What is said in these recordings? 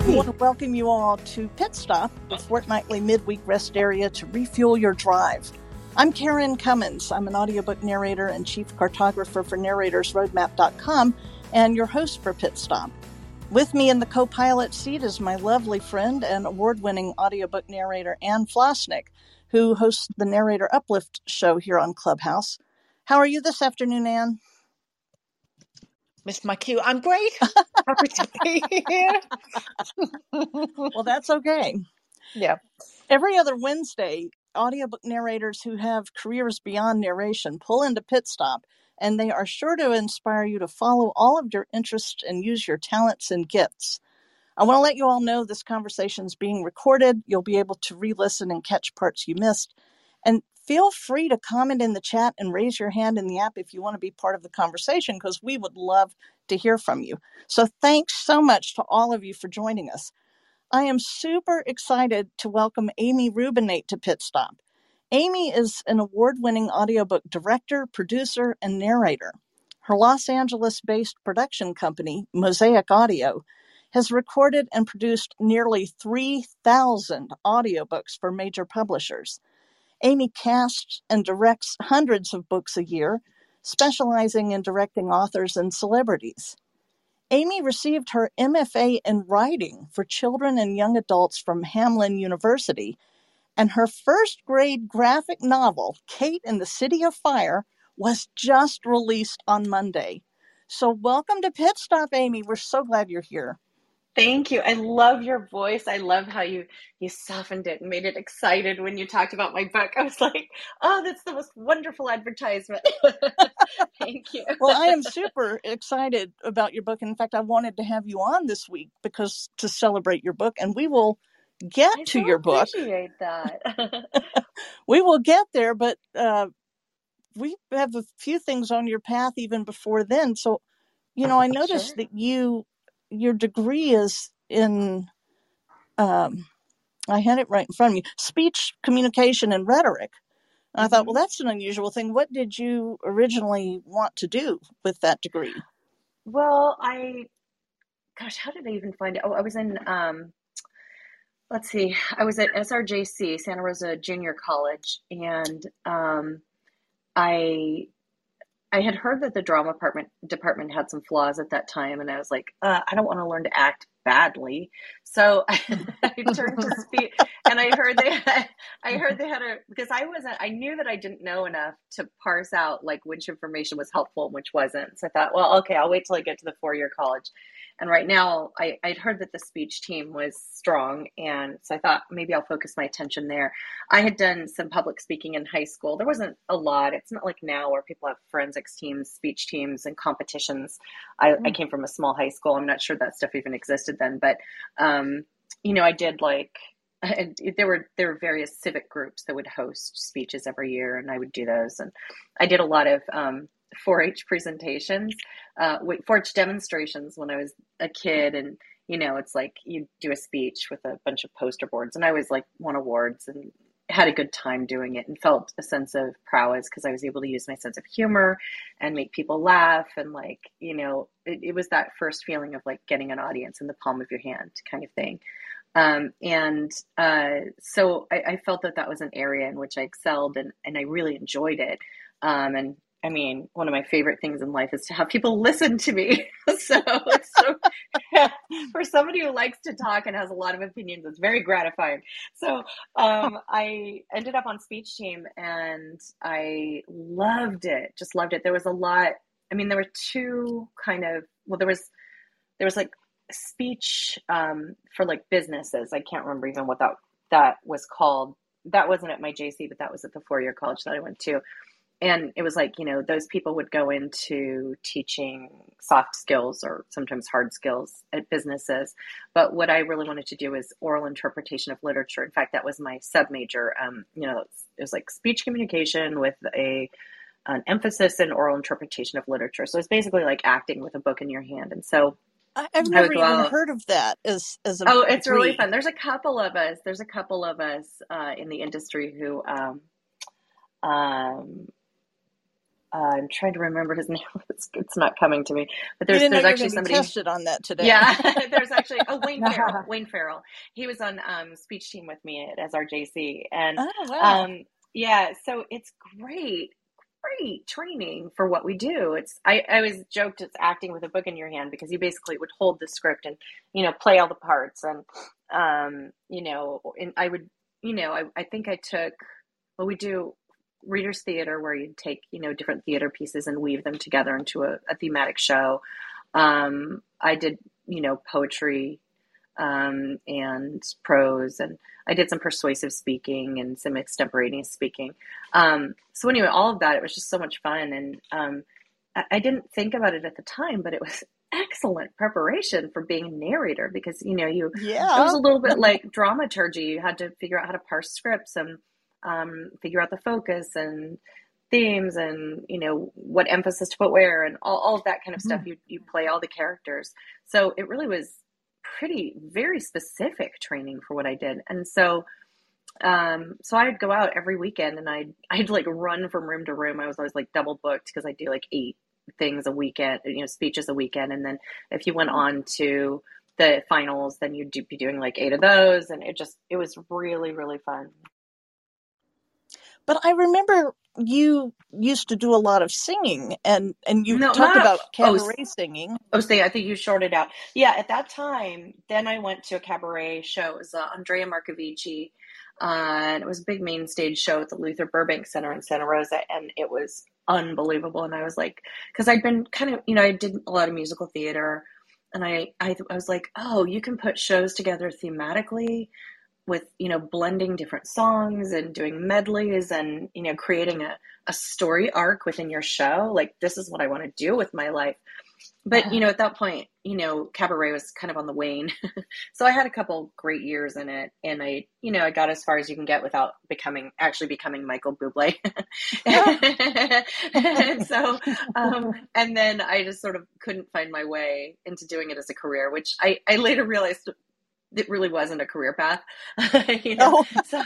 I want to welcome you all to Pit Stop, the fortnightly midweek rest area to refuel your drive. I'm Karen Commins. I'm an audiobook narrator and chief cartographer for narratorsroadmap.com and your host for Pit Stop. With me in the co pilot seat is my lovely friend and award winning audiobook narrator Anne Flosnik, who hosts the Narrator Uplift show here on Clubhouse. How are you this afternoon, Anne? Missed my cue. I'm great. Happy to be here. well, that's okay. Yeah. Every other Wednesday, audiobook narrators who have careers beyond narration pull into Pit Stop, and they are sure to inspire you to follow all of your interests and use your talents and gifts. I want to let you all know this conversation is being recorded. You'll be able to re listen and catch parts you missed. And feel free to comment in the chat and raise your hand in the app if you want to be part of the conversation because we would love to hear from you. So, thanks so much to all of you for joining us. I am super excited to welcome Amy Rubinate to Pit Stop. Amy is an award winning audiobook director, producer, and narrator. Her Los Angeles based production company, Mosaic Audio, has recorded and produced nearly 3,000 audiobooks for major publishers. Amy casts and directs hundreds of books a year, specializing in directing authors and celebrities. Amy received her MFA in writing for children and young adults from Hamline University, and her first grade graphic novel, Kate and the City of Fire, was just released on Monday. So, welcome to Pit Stop, Amy. We're so glad you're here. Thank you. I love your voice. I love how you you softened it and made it excited when you talked about my book. I was like, "Oh, that's the most wonderful advertisement." Thank you. well, I am super excited about your book. In fact, I wanted to have you on this week because to celebrate your book, and we will get I to so your book. appreciate that. we will get there, but uh, we have a few things on your path even before then. So, you know, I noticed Sure. that you your degree is in um, I had it right in front of me speech communication and rhetoric. And I thought, well, Mhm. that's an unusual thing. What did you originally want to do with that degree? Well, I gosh, how did I even find it? Oh, I was in um let's see. I was at SRJC, Santa Rosa Junior College, and um I I had heard that the drama department department had some flaws at that time, and I was like, uh, I don't want to learn to act badly, so I, turned to speech. And I heard they had, I heard they had a because I wasn't, I knew that I didn't know enough to parse out like which information was helpful and which wasn't. So I thought, well, okay, I'll wait till I get to the four year college. And right now, I, I'd heard that the speech team was strong, and so I thought maybe I'll focus my attention there. I had done some public speaking in high school. There wasn't a lot. It's not like now where people have forensics teams, speech teams, and competitions. I, I Mm. came from a small high school. I'm not sure that stuff even existed then, but um, you know, I did like and there were there were various civic groups that would host speeches every year, and I would do those. And I did a lot of um, 4-H presentations, uh, 4-H demonstrations when I was a kid, and you know, it's like you do a speech with a bunch of poster boards, and I was like won awards and had a good time doing it and felt a sense of prowess because I was able to use my sense of humor and make people laugh. And like you know it, it was that first feeling of like getting an audience in the palm of your hand kind of thing. Um, and uh, so I, I felt that that was an area in which I excelled and, and I really enjoyed it. Um, and I mean, one of my favorite things in life is to have people listen to me. so so for somebody who likes to talk and has a lot of opinions, it's very gratifying. So um, I ended up on speech team and I loved it. Just loved it. There was a lot. I mean, there were two kind of well, there was there was like speech um, for like businesses. I can't remember even what that that was called. That wasn't at my JC, but that was at the four year college that I went to and it was like you know those people would go into teaching soft skills or sometimes hard skills at businesses. But what i really wanted to do was oral interpretation of literature. In fact that was my sub major um, you know it was like speech communication with a an emphasis in oral interpretation of literature. So it's basically like acting with a book in your hand. And so I've never even out heard of that as as a oh it's really fun. There's a couple of us there's a couple of us uh, in the industry who um, um, uh, I'm trying to remember his name. It's, it's not coming to me. But there's there's actually going to be somebody. tested on that today. Yeah, there's actually oh Wayne Farrell. Wayne Farrell. He was on um, speech team with me at SRJC, and Oh wow. um, yeah, so it's great, great training for what we do. It's I, I always joked it's acting with a book in your hand because you basically would hold the script and you know play all the parts and um, you know and I would you know I, I think I took well we do readers theater where you take you know different theater pieces and weave them together into a, a thematic show. Um, I did you know poetry um, and prose, and I did some persuasive speaking and some extemporaneous speaking. Um, so anyway, all of that it was just so much fun, and um, I, I didn't think about it at the time, but it was excellent preparation for being a narrator because you know you yeah it was a little bit like dramaturgy. You had to figure out how to parse scripts and um, figure out the focus and themes and you know what emphasis to put where and all, all of that kind of stuff. You you play all the characters, so it really was pretty very specific training for what I did. And so um so I'd go out every weekend and I'd I'd like run from room to room. I was always like double booked because I do like eight things a weekend, you know, speeches a weekend and then if you went on to the finals then you'd do, be doing like eight of those and it just it was really really fun. But I remember you used to do a lot of singing, and and you No, about oh cabaret singing. oh say I think you shorted out. Yeah, at that time, then I went to a cabaret show. It was uh, Andrea Marcovici, uh, and it was a big main stage show at the Luther Burbank Center in Santa Rosa, and it was unbelievable. And I was like, because I'd been kind of, you know, I did a lot of musical theater, and I, I, I was like, oh, you can put shows together thematically with you know blending different songs and doing medleys and you know creating a, a story arc within your show. Like this is what i want to do with my life. But you know at that point you know cabaret was kind of on the wane. So i had a couple great years in it and i you know i got as far as you can get without becoming actually becoming michael bublé. And so um, and then i just sort of couldn't find my way into doing it as a career which i i later realized it really wasn't a career path you know? So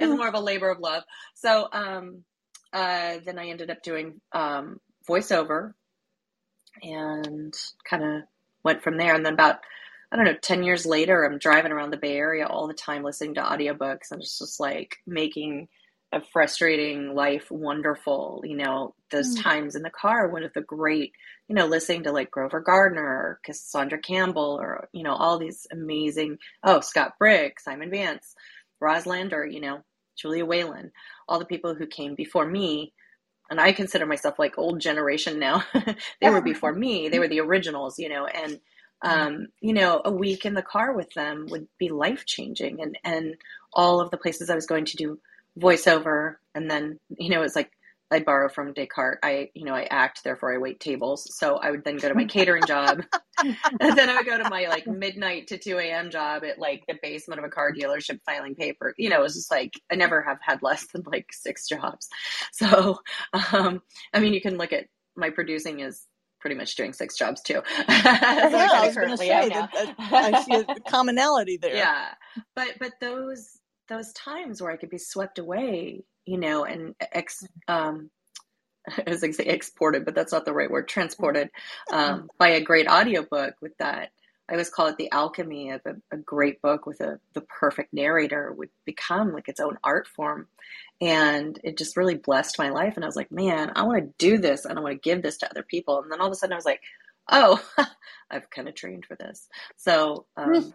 it's more of a labor of love. So um uh then i ended up doing um voiceover and kind of went from there. And then about, I don't know, 10 years later, I'm driving around the Bay Area all the time listening to audiobooks. And it's just like making a frustrating life wonderful. You know, those Mm. times in the car, one of the great, you know, listening to like Grover Gardner or Cassandra Campbell or, you know, all these amazing, oh, Scott Brick, Simon Vance, Roz Landor, you know, Julia Whelan, all the people who came before me and I consider myself like old generation now. they were before me. They were the originals, you know, and um, you know, a week in the car with them would be life changing and and all of the places I was going to do voiceover and then, you know, it's like I borrow from Descartes. I, you know, I act, therefore I wait tables. So I would then go to my catering job. and then I would go to my like midnight to 2 a.m. job at like the basement of a car dealership filing paper. You know, it was just like, I never have had less than like six jobs. So, um, I mean, you can look at my producing is pretty much doing six jobs too. Yeah, I was going to say now. that, that I see a commonality there. yeah but but those those times where i could be swept away you know and ex um I was going to say exported, but that's not the right word. Transported um, by a great audiobook with that. I always call it the alchemy of a, a great book with a the perfect narrator would become like its own art form, and it just really blessed my life. And I was like, man, I want to do this, and I want to give this to other people. And then all of a sudden, I was like, oh, I've kind of trained for this. So um,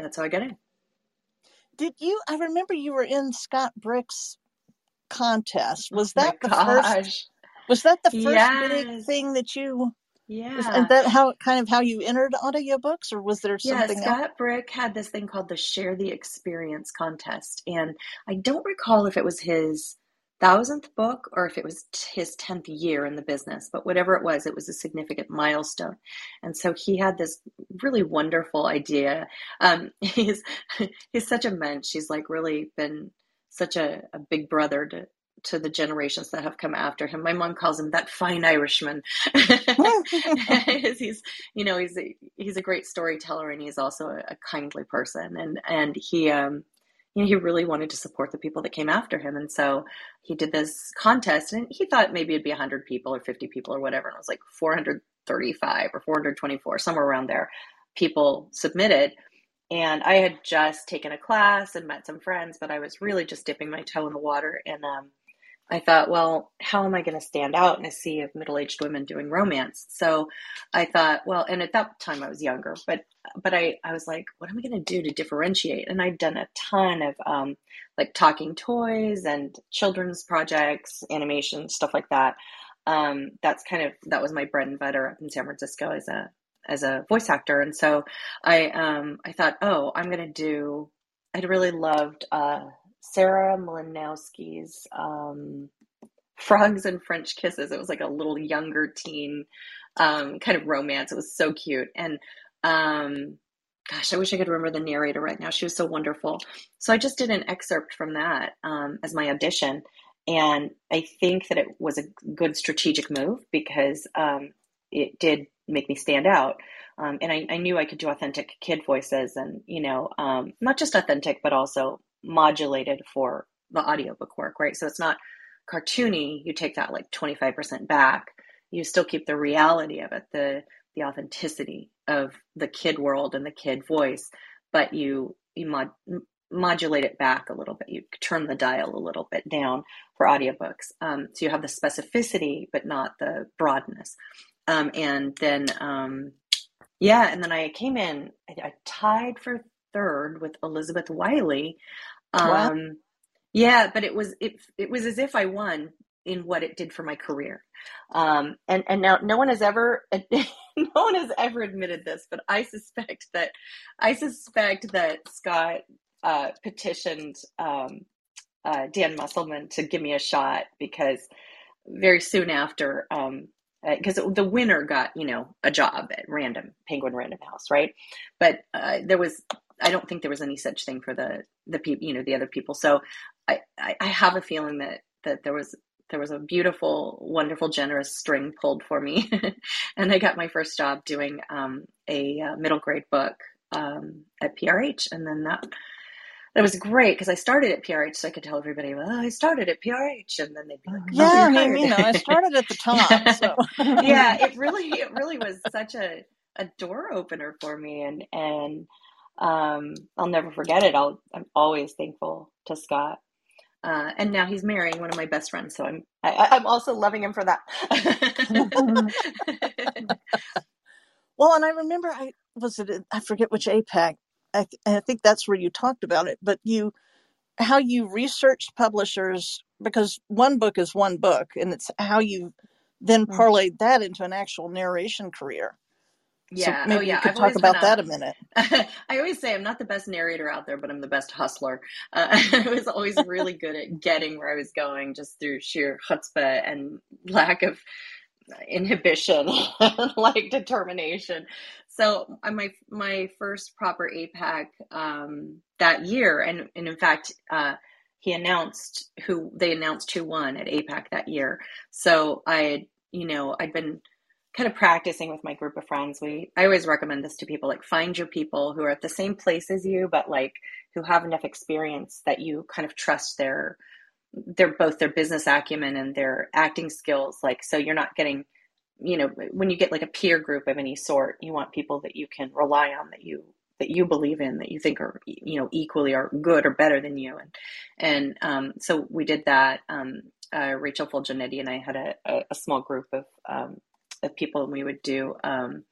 that's how I got in. Did you? I remember you were in Scott Brick's contest. Was that the first? Was that the first big thing that you? Yeah. and that how kind of how you entered audiobooks, or was there Yeah, something else? Scott Brick had this thing called the Share the Experience contest. And I don't recall if it was his thousandth book or if it was t- his 10th year in the business, but whatever it was, it was a significant milestone. And so he had this really wonderful idea. Um, he's, he's such a mensch. He's like really been such a, a big brother to, to the generations that have come after him. My mom calls him that fine Irishman. he's, you know, he's a, he's a great storyteller and he's also a, a kindly person. And and he, um, you know, he really wanted to support the people that came after him. And so he did this contest and he thought maybe it'd be 100 people or 50 people or whatever. And it was like 435 or 424, somewhere around there, people submitted. And I had just taken a class and met some friends, but I was really just dipping my toe in the water. And um, I thought, well, how am I going to stand out in a sea of middle aged women doing romance? So I thought, well, and at that time I was younger, but but I, I was like, what am I going to do to differentiate? And I'd done a ton of um, like talking toys and children's projects, animation, stuff like that. Um, that's kind of that was my bread and butter up in San Francisco as a as a voice actor. And so I um, I thought, oh, I'm going to do. I'd really loved uh, Sarah Mlynowski's um, Frogs and French Kisses. It was like a little younger teen um, kind of romance. It was so cute. And um, gosh, I wish I could remember the narrator right now. She was so wonderful. So I just did an excerpt from that um, as my audition. And I think that it was a good strategic move because um, it did make me stand out. Um, and I, I, knew I could do authentic kid voices and, you know, um, not just authentic, but also modulated for the audiobook work, right? So it's not cartoony. You take that like 25% back. You still keep the reality of it, the the authenticity of the kid world and the kid voice, but you you mod, modulate it back a little bit. You turn the dial a little bit down for audiobooks. Um, so you have the specificity, but not the broadness. Um, and then, um, yeah, and then I came in, I, I tied for third with Elizabeth Wiley. Wow. Um, yeah, but it was it it was as if I won in what it did for my career. Um, and and now no one has ever no one has ever admitted this, but I suspect that I suspect that Scott uh, petitioned um, uh, Dan Musselman to give me a shot because very soon after, because um, uh, the winner got you know a job at Random Penguin Random House, right? But uh, there was I don't think there was any such thing for the the people you know the other people. So I, I, I have a feeling that that there was there was a beautiful, wonderful, generous string pulled for me, and I got my first job doing um, a uh, middle grade book um, at PRH, and then that that was great because I started at PRH, so I could tell everybody, "Well, I started at PRH," and then they'd be like, oh, "Yeah, I mean, you know, I started at the top." So. Yeah, it really, it really was such a a door opener for me, and and um, I'll never forget it. I'll, I'm always thankful to Scott. Uh, and now he's marrying one of my best friends, so I'm I, I'm also loving him for that. well, and I remember I was it I forget which APAC. I, I think that's where you talked about it, but you how you researched publishers because one book is one book, and it's how you then mm. parlayed that into an actual narration career. Yeah. So maybe oh, yeah. could I've talk about that a minute. I always say I'm not the best narrator out there, but I'm the best hustler. Uh, I was always really good at getting where I was going just through sheer chutzpah and lack of inhibition, like determination. So uh, my my first proper APAC um, that year, and, and in fact, uh, he announced who they announced who won at APAC that year. So I, you know, I'd been kind of practicing with my group of friends we i always recommend this to people like find your people who are at the same place as you but like who have enough experience that you kind of trust their their both their business acumen and their acting skills like so you're not getting you know when you get like a peer group of any sort you want people that you can rely on that you that you believe in that you think are you know equally or good or better than you and and um, so we did that um, uh, Rachel Fulginiti and I had a, a, a small group of um, people and we would do um,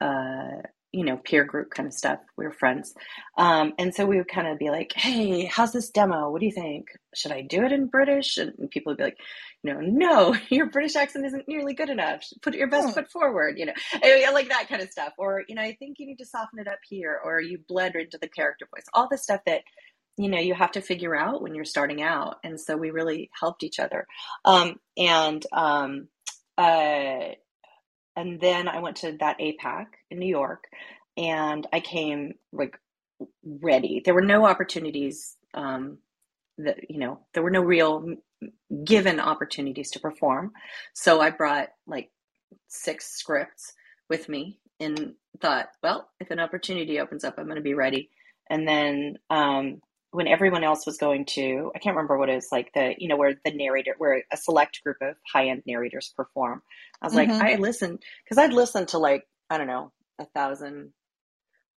uh, you know peer group kind of stuff. We were friends. Um, and so we would kind of be like hey how's this demo? What do you think? Should i do it in british? And people would be like you know no your british accent isn't nearly good enough. Put your best hmm. foot forward you know. Like that kind of stuff. Or you know i think you need to soften it up here or you blend into the character voice. All the stuff that you know you have to figure out when you're starting out. And so we really helped each other. Um, and um, uh, and then I went to that APAC in New York, and I came like ready. There were no opportunities. Um, that you know, there were no real given opportunities to perform. So I brought like six scripts with me and thought, well, if an opportunity opens up, I'm going to be ready. And then um, when everyone else was going to i can't remember what it was like the you know where the narrator where a select group of high-end narrators perform. I was mm-hmm. like i listened because i'd listened to like i don't know a thousand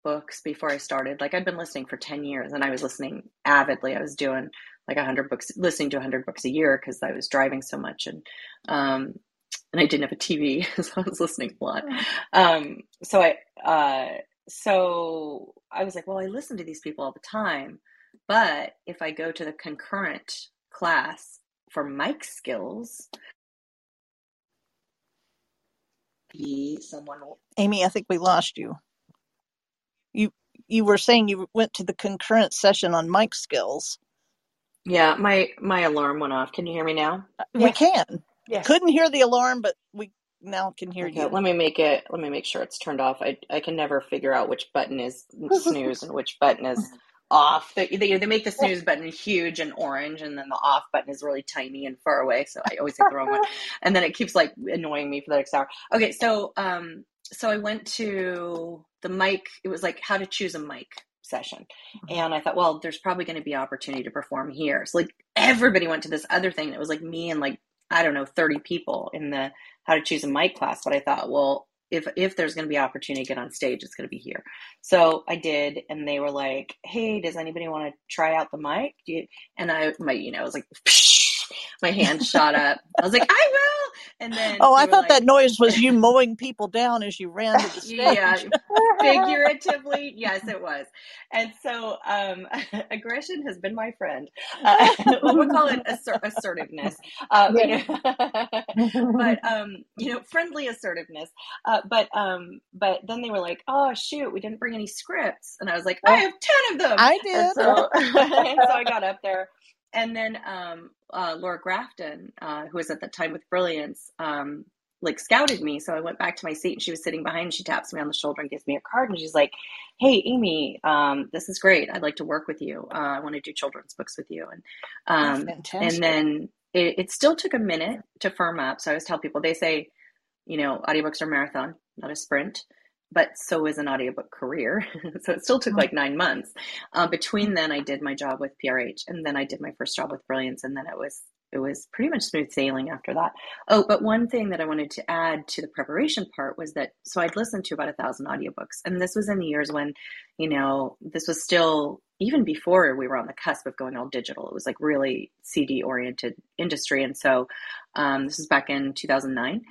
books before i started. Like i'd been listening for 10 years and i was listening avidly. I was doing like 100 books listening to 100 books a year because i was driving so much and um and i didn't have a tv so i was listening a lot. Um so i uh so i was like well i listen to these people all the time but if I go to the concurrent class for mic skills, be someone. Amy, I think we lost you. You you were saying you went to the concurrent session on mic skills. Yeah, my my alarm went off. Can you hear me now? Uh, we can. Yes. Couldn't hear the alarm, but we now can hear okay, you. Let me make it. Let me make sure it's turned off. I I can never figure out which button is snooze and which button is off. They, they, they make the snooze button huge and orange, and then the off button is really tiny and far away. So I always hit the wrong one, and then it keeps like annoying me for the next hour. Okay, so um, so I went to the mic. It was like how to choose a mic session, mm-hmm. and I thought, well, there's probably going to be opportunity to perform here. So like everybody went to this other thing. It was like me and like I don't know, 30 people in the how to choose a mic class. But I thought, well, if if there's going to be opportunity to get on stage, it's going to be here. So I did, and they were like, "Hey, does anybody want to try out the mic?" And I, my, you know, I was like, my hand shot up. I was like, "I will." And then oh, I thought like, that noise was you mowing people down as you ran to the stage. Yeah, figuratively, yes, it was. And so, um, aggression has been my friend. Uh, we'll call it assert- assertiveness, uh, yeah. but um, you know, friendly assertiveness. Uh, but um, but then they were like, "Oh shoot, we didn't bring any scripts," and I was like, "I have ten of them." I did. So, and so I got up there and then um, uh, Laura Grafton, uh, who was at the time with Brilliance, um, like scouted me. So I went back to my seat and she was sitting behind and she taps me on the shoulder and gives me a card and she's like, Hey, Amy, um, this is great. I'd like to work with you. Uh, I want to do children's books with you. And, um, and then it, it, still took a minute to firm up. So I always tell people, they say, you know, audiobooks are marathon, not a sprint but so is an audiobook career. so it still took like nine months. Uh, between then, I did my job with PRH, and then I did my first job with Brilliance, and then it was it was pretty much smooth sailing after that. Oh, but one thing that I wanted to add to the preparation part was that so I'd listened to about a thousand audiobooks, and this was in the years when, you know, this was still even before we were on the cusp of going all digital. It was like really CD oriented industry, and so um, this was back in 2009.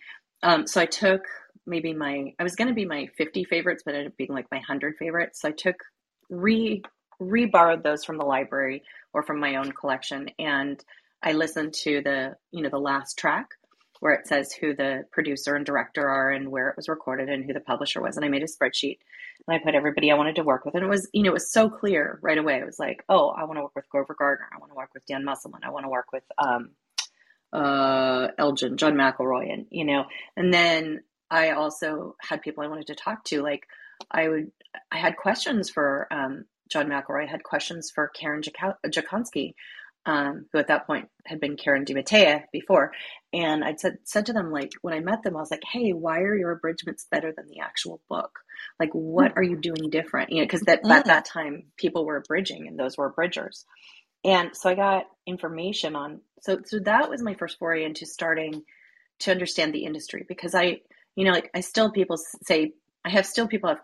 Um, so I took maybe my I was going to be my 50 favorites, but it ended up being like my 100 favorites. So I took re re borrowed those from the library or from my own collection, and I listened to the you know the last track where it says who the producer and director are and where it was recorded and who the publisher was, and I made a spreadsheet and I put everybody I wanted to work with, and it was you know it was so clear right away. It was like, oh, I want to work with Grover Gardner, I want to work with Dan Musselman, I want to work with um, uh, Elgin, John McElroy, and you know, and then I also had people I wanted to talk to. Like I would, I had questions for um, John McElroy. I had questions for Karen Dziekonski, um, who at that point had been Karen DeMattea before. And I'd said said to them like when I met them, I was like, "Hey, why are your abridgments better than the actual book? Like, what are you doing different? You know, because that at that time people were abridging and those were abridgers." And so I got information on. So so that was my first foray into starting to understand the industry because I you know, like I still people say I have still people have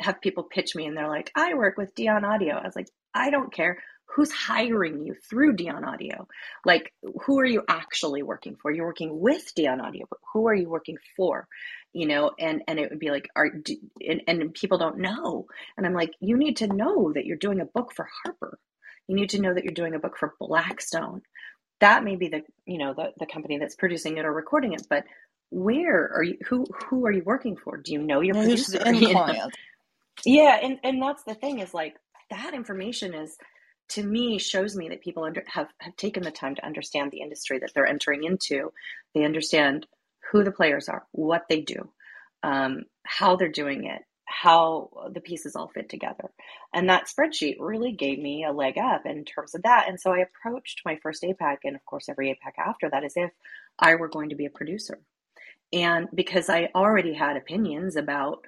have people pitch me and they're like, I work with Deyan Audio. I was like, I don't care who's hiring you through Deyan Audio. Like, who are you actually working for? You're working with Deyan Audio, but who are you working for? You know, and and it would be like, are and, and people don't know, and I'm like, you need to know that you're doing a book for Harper. You need to know that you're doing a book for Blackstone. That may be the you know the the company that's producing it or recording it, but where are you who who are you working for? Do you know your producer? the client? yeah and and that's the thing is like that information is to me shows me that people under, have have taken the time to understand the industry that they're entering into. They understand who the players are what they do um, how they're doing it how the pieces all fit together. And that spreadsheet really gave me a leg up in terms of that. And so i approached my first apac and of course every apac after that as if i were going to be a producer and because I already had opinions about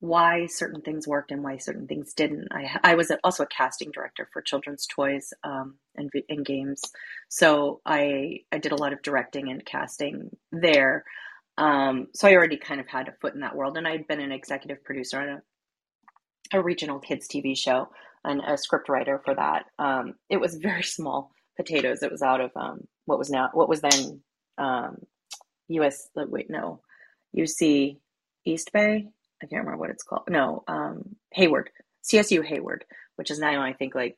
why certain things worked and why certain things didn't. I, I was also a casting director for children's toys um, and, and games, so I I did a lot of directing and casting there. Um, so I already kind of had a foot in that world, and I'd been an executive producer on a, a regional kids TV show and a script writer for that. Um, it was very small potatoes. It was out of um, what was now what was then U.S. Wait, no, UC East Bay I can't remember what it's called. No, um, Hayward, CSU Hayward, which is now I think like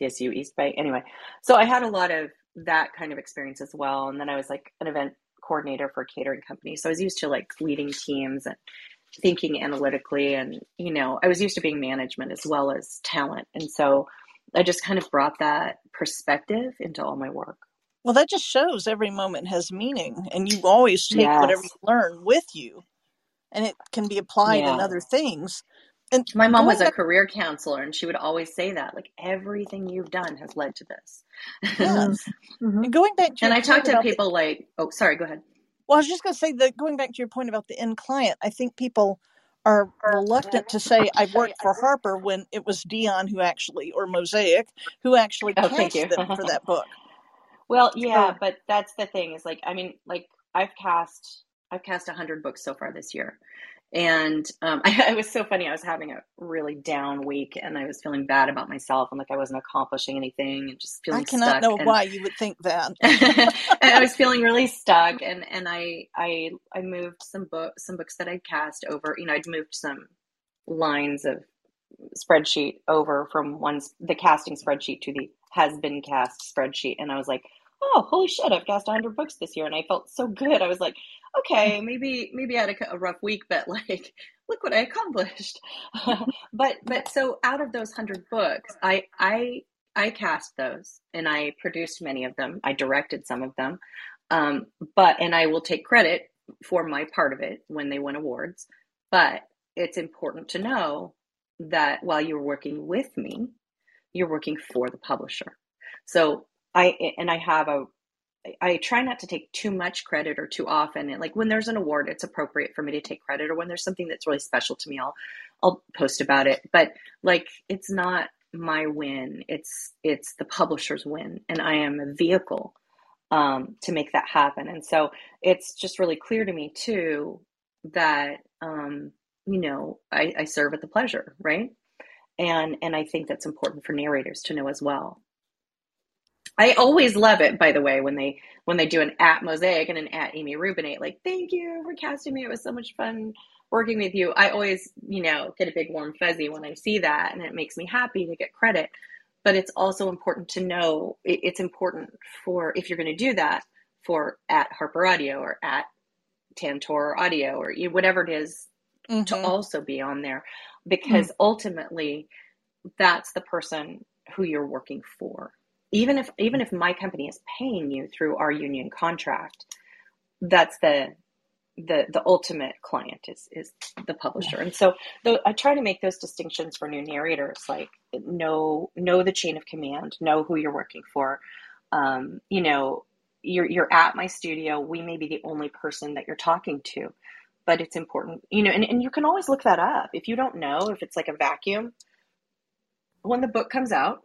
CSU East Bay. Anyway, so I had a lot of that kind of experience as well, and then I was like an event coordinator for a catering company, so I was used to like leading teams and thinking analytically, and you know I was used to being management as well as talent, and so I just kind of brought that perspective into all my work. Well, that just shows every moment has meaning, and you always take yes. whatever you learn with you and it can be applied yeah. in other things. And my mom was a back- career counselor, and she would always say that, like everything you've done has led to this. Yes. mm-hmm. And going back to and I talk to people the- like, oh, sorry, go ahead. Well, I was just going to say that going back to your point about the end client, I think people are reluctant to say I've worked for Harper when it was Deyan who actually or Mosaic who actually oh, cast them for that book. Well, yeah, but that's the thing is like I mean, like I've cast I've cast a 100 books so far this year. And um, I, it was so funny. I was having a really down week and I was feeling bad about myself and like I wasn't accomplishing anything and just feeling I cannot know and, why you would think that. and I was feeling really stuck and, and I, I, I moved some books, some books that I'd cast over, you know, I'd moved some lines of spreadsheet over from one's, the casting spreadsheet to the has been cast spreadsheet. And I was like, oh, holy shit, I've cast 100 books this year. And I felt so good. I was like, okay, maybe, maybe I had a, a rough week, but like, look what I accomplished. but, but so out of those 100 books, I, I, I cast those and I produced many of them. I directed some of them. Um, but, and I will take credit for my part of it when they win awards. But it's important to know that while you're working with me, you're working for the publisher. So I and I have a I try not to take too much credit or too often. And like when there's an award, it's appropriate for me to take credit, or when there's something that's really special to me, I'll I'll post about it. But like it's not my win; it's it's the publisher's win, and I am a vehicle um, to make that happen. And so it's just really clear to me too that um, you know I, I serve at the pleasure, right? And and I think that's important for narrators to know as well. I always love it, by the way, when they when they do an at Mosaic and an at Amy Rubinate. Like, thank you for casting me. It was so much fun working with you. I always, you know, get a big warm fuzzy when I see that, and it makes me happy to get credit. But it's also important to know. It's important for if you're going to do that for at Harper Audio or at Tantor Audio or whatever it is, mm-hmm. to also be on there, because mm-hmm. ultimately, that's the person who you're working for even if even if my company is paying you through our union contract that's the the the ultimate client is is the publisher. And so though i try to make those distinctions for new narrators like know know the chain of command know who you're working for. Um, you know you're you're at my studio. We may be the only person that you're talking to but it's important you know and, and you can always look that up. If you don't know if it's like a vacuum when the book comes out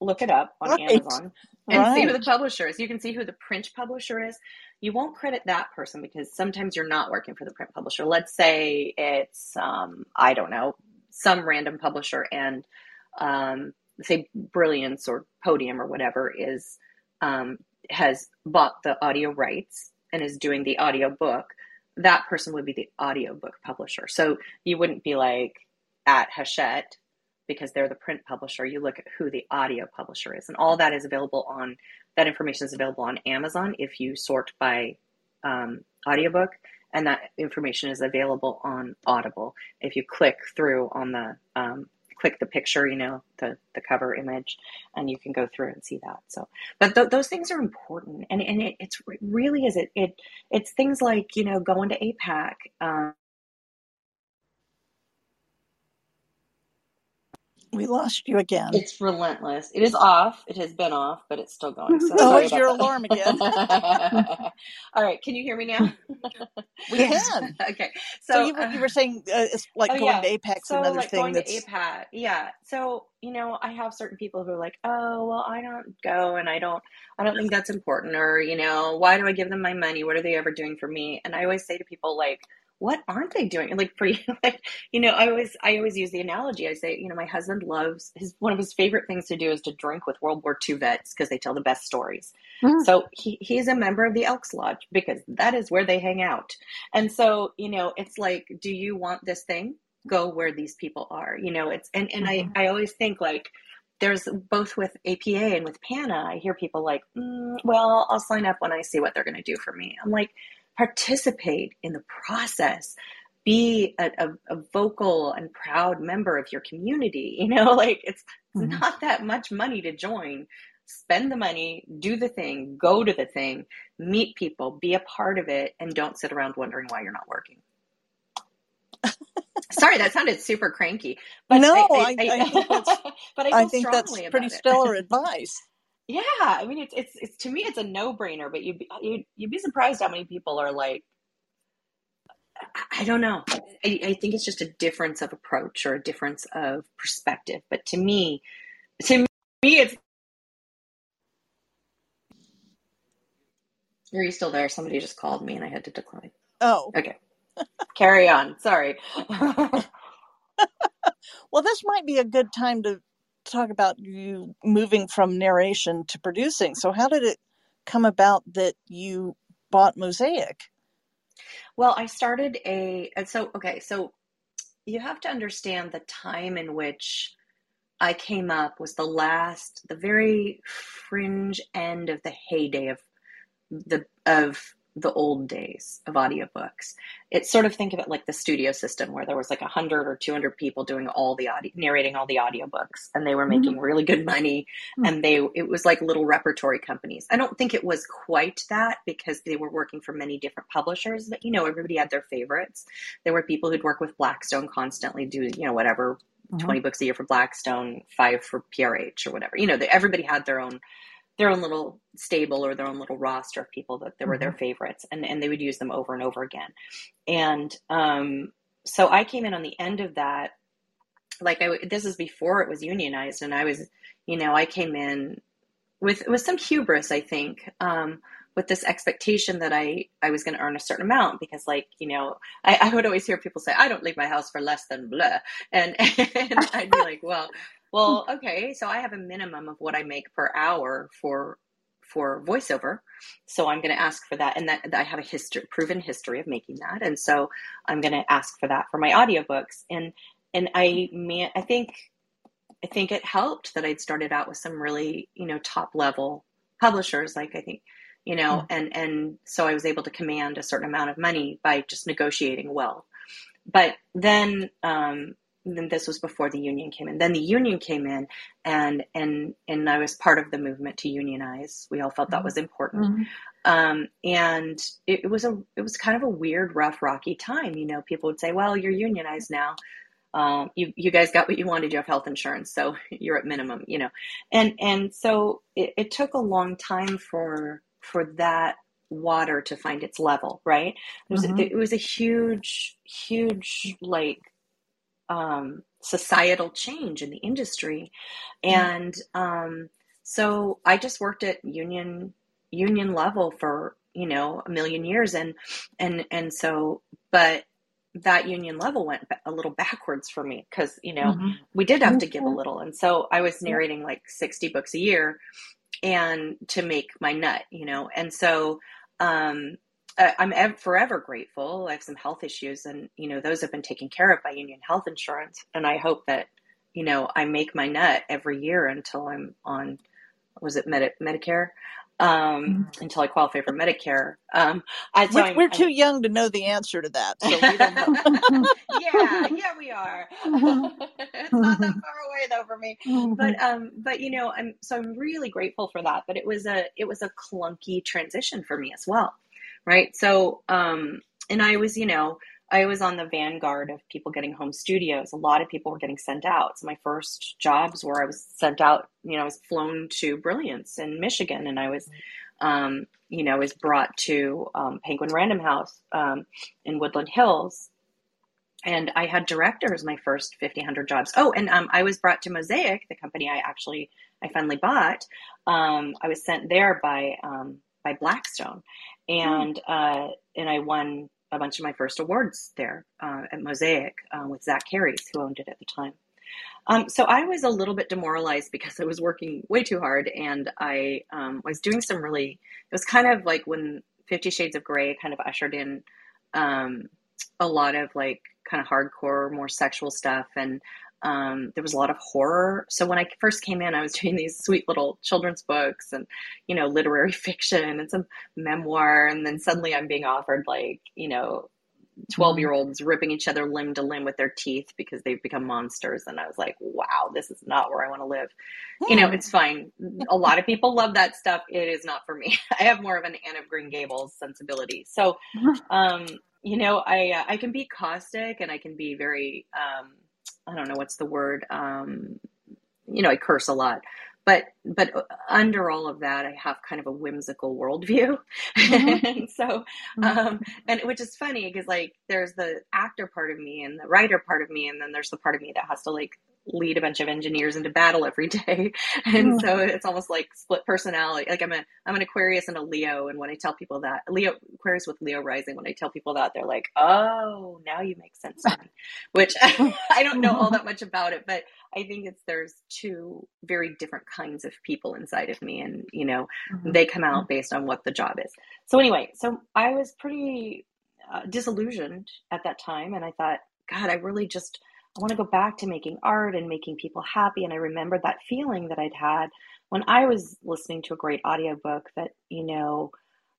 look it up on right. Amazon and right. see who the publisher is. You can see who the print publisher is. You won't credit that person because sometimes you're not working for the print publisher. Let's say it's, um, I don't know, some random publisher and um, say Brilliance or Podium or whatever is um, has bought the audio rights and is doing the audio book. That person would be the audio book publisher. So you wouldn't be like at Hachette because they're the print publisher, you look at who the audio publisher is. And all that is available on, that information is available on Amazon if you sort by um, audiobook. And that information is available on Audible. If you click through on the, um, click the picture, you know, the, the cover image, and you can go through and see that. So, but th- those things are important. And, and it, it's it really is it, it, it's things like, you know, going to APAC, um, We lost you again. It's relentless. It is off. It has been off, but it's still going. So Oh, it's your that. alarm again. All right, can you hear me now? We can. okay, So, so, you, were, you uh, were saying uh, it's like oh going yeah, to Apex, so another like thing going to that's APAT, yeah. So you know, I have certain people who are like, oh, well, I don't go, and I don't, I don't think that's important, or you know, why do I give them my money? What are they ever doing for me? And I always say to people like. What aren't they doing? Like for you, like you know, I always I always use the analogy. I say, you know, my husband loves his one of his favorite things to do is to drink with World War II vets because they tell the best stories. Mm. So he he's a member of the Elks Lodge because that is where they hang out. And so, you know, it's like, do you want this thing? Go where these people are. You know, it's and, and Mhm. I, I always think like there's both with APA and with PANA, I hear people like, mm, well, I'll sign up when I see what they're going to do for me. I'm like, participate in the process. Be a, a, a vocal and proud member of your community. You know, like it's, Mhm. not that much money to join. Spend the money, do the thing, go to the thing, meet people, be a part of it, and don't sit around wondering why you're not working. Sorry, that sounded super cranky, but no. I, I, I, I think that's but I feel think that's pretty stellar advice. Yeah, I mean it's it's it's to me it's a no-brainer, but you'd be, you'd, you'd be surprised how many people are like I- I don't know. I, I think it's just a difference of approach or a difference of perspective. But to me, to me, it's. Are you still there? Somebody just called me and I had to decline. Oh, Okay, carry on. Sorry. well, this might be a good time to talk about you moving from narration to producing. So, how did it come about that you bought Mosaic? Well, I started a, and so, okay, so you have to understand the time in which I came up was the last, the very fringe end of the heyday of the, of the old days of audiobooks. It's sort of think of it like the studio system where there was like a hundred or 200 people doing all the audio, narrating all the audiobooks and they were making really good money and they, it was like little repertory companies. I don't think it was quite that because they were working for many different publishers, but you know, everybody had their favorites. There were people who'd work with Blackstone constantly, do, you know, whatever, Mhm. 20 books a year for Blackstone, five for PRH or whatever. You know, they, everybody had their own their own little stable or their own little roster of people that, that were their favorites and, and they would use them over and over again. And um, so I came in on the end of that. Like I, this is before it was unionized and I was, you know, I came in with, with some hubris, I think, um, with this expectation that I, I was going to earn a certain amount because like, you know, I, I would always hear people say, I don't leave my house for less than blah. And, and I'd be like, well, well, okay, so I have a minimum of what I make per hour for for voiceover, so I'm going to ask for that, and that I have a history, proven history of making that, and so I'm going to ask for that for my audiobooks, and and I man, I think I think it helped that I'd started out with some really you know top level publishers, like I think you know, and and so I was able to command a certain amount of money by just negotiating well, but then. Um, then this was before the union came in. Then the union came in, and and and I was part of the movement to unionize. We all felt that was important, Mhm. um, and it, it was a it was kind of a weird, rough, rocky time. You know, people would say, "Well, you're unionized now. Um, you you guys got what you wanted. You have health insurance, so you're at minimum." You know, and and so it, it took a long time for for that water to find its level. Right? It was Mhm. it was a huge, huge like um, societal change in the industry, and um, so I just worked at union union level for you know a million years, and and and so but that union level went a little backwards for me because you know Mhm. we did have to give a little, and so I was narrating like sixty books a year, and to make my nut, you know, and so um, I- I'm ev- forever grateful. I have some health issues, and you know those have been taken care of by Union Health Insurance, and I hope that you know I make my nut every year until I'm on was it Medi- Medicare um, until I qualify for Medicare. Um, I, so We're, we're too young to know the answer to that, so we don't know. yeah, yeah, we are. it's not that far away though for me. But um, but you know, I'm so I'm really grateful for that. But it was a it was a clunky transition for me as well, right? So um, and I was you know I was on the vanguard of people getting home studios. A lot of people were getting sent out. So my first jobs were I was sent out, you know, I was flown to Brilliance in Michigan and I was, um, you know, was brought to um, Penguin Random House um, in Woodland Hills. And I had directors my first 50, 100 jobs. Oh, and um, I was brought to Mosaic, the company I actually, I finally bought. Um, I was sent there by, um, by Blackstone and, mm. uh, and I won a bunch of my first awards there uh, at Mosaic uh, with Zach Carries, who owned it at the time. Um, so I was a little bit demoralized because I was working way too hard, and I um, was doing some really. It was kind of like when Fifty Shades of Grey kind of ushered in um, a lot of like kind of hardcore, more sexual stuff, and um, there was a lot of horror. So when I first came in, I was doing these sweet little children's books and, you know, literary fiction and some memoir. And then suddenly I'm being offered like, you know, 12 year olds ripping each other limb to limb with their teeth because they've become monsters. And I was like, wow, this is not where I want to live. You know, it's fine. A lot of people love that stuff. It is not for me. I have more of an Anne of Green Gables sensibility. So, um, you know, I, uh, I can be caustic and I can be very, um, I don't know what's the word. Um, you know, I curse a lot, but but under all of that, I have kind of a whimsical worldview, mm-hmm. and so mm-hmm. um, and which is funny because like there's the actor part of me and the writer part of me, and then there's the part of me that has to like lead a bunch of engineers into battle every day. And mm. so it's almost like split personality. Like I'm a I'm an Aquarius and a Leo. And when I tell people that Leo Aquarius with Leo rising, when I tell people that, they're like, Oh, now you make sense to me. Which I don't know all that much about it, but I think it's there's two very different kinds of people inside of me. And, you know, mm-hmm. they come out based on what the job is. So anyway, so I was pretty uh, disillusioned at that time. And I thought, God, I really just I want to go back to making art and making people happy. And I remember that feeling that I'd had when I was listening to a great audiobook that, you know,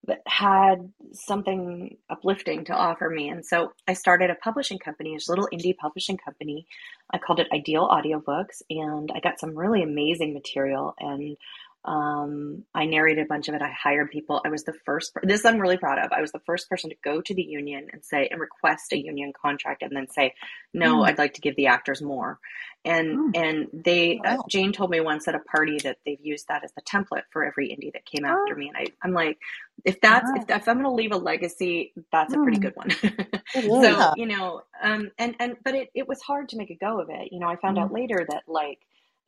that had something uplifting to offer me. And so I started a publishing company, a little indie publishing company. I called it Ideal Audiobooks, and I got some really amazing material. And um, I narrated a bunch of it. I hired people. I was the first. This I'm really proud of. I was the first person to go to the union and say and request a union contract, and then say, "No, mm. I'd like to give the actors more." And mm. and they, wow. uh, Jane told me once at a party that they've used that as the template for every indie that came after oh. me. And I, I'm like, if that's wow. if, if, I'm going to leave a legacy, that's mm. a pretty hmm. good one. so you know, um, and and but it it was hard to make a go of it. You know, I found out hmm. later that like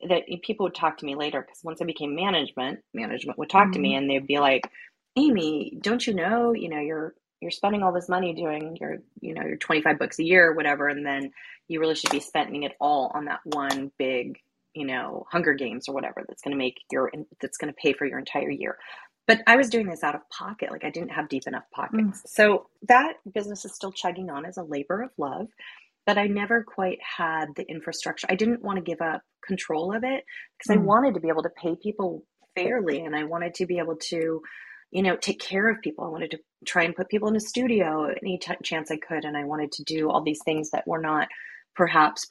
that people would talk to me later because once I became management, management would talk mm-hmm. to me mm-hmm. and they'd be like, Amy, don't you know, you know, you're you're spending all this money doing your, you know, your 25 books a year or whatever, and then you really should be spending it all on that one big, you know, Hunger Games or whatever that's going to make your that's going to pay for your entire year. But I was doing this out of pocket, like I didn't have deep enough pockets. Mm. So that business is still chugging on as a labor of love but I never quite had the infrastructure. I didn't want to give up control of it because mm. I wanted to be able to pay people fairly and I wanted to be able to, you know, take care of people. I wanted to try and put people in a studio any t- chance I could. And I wanted to do all these things that were not perhaps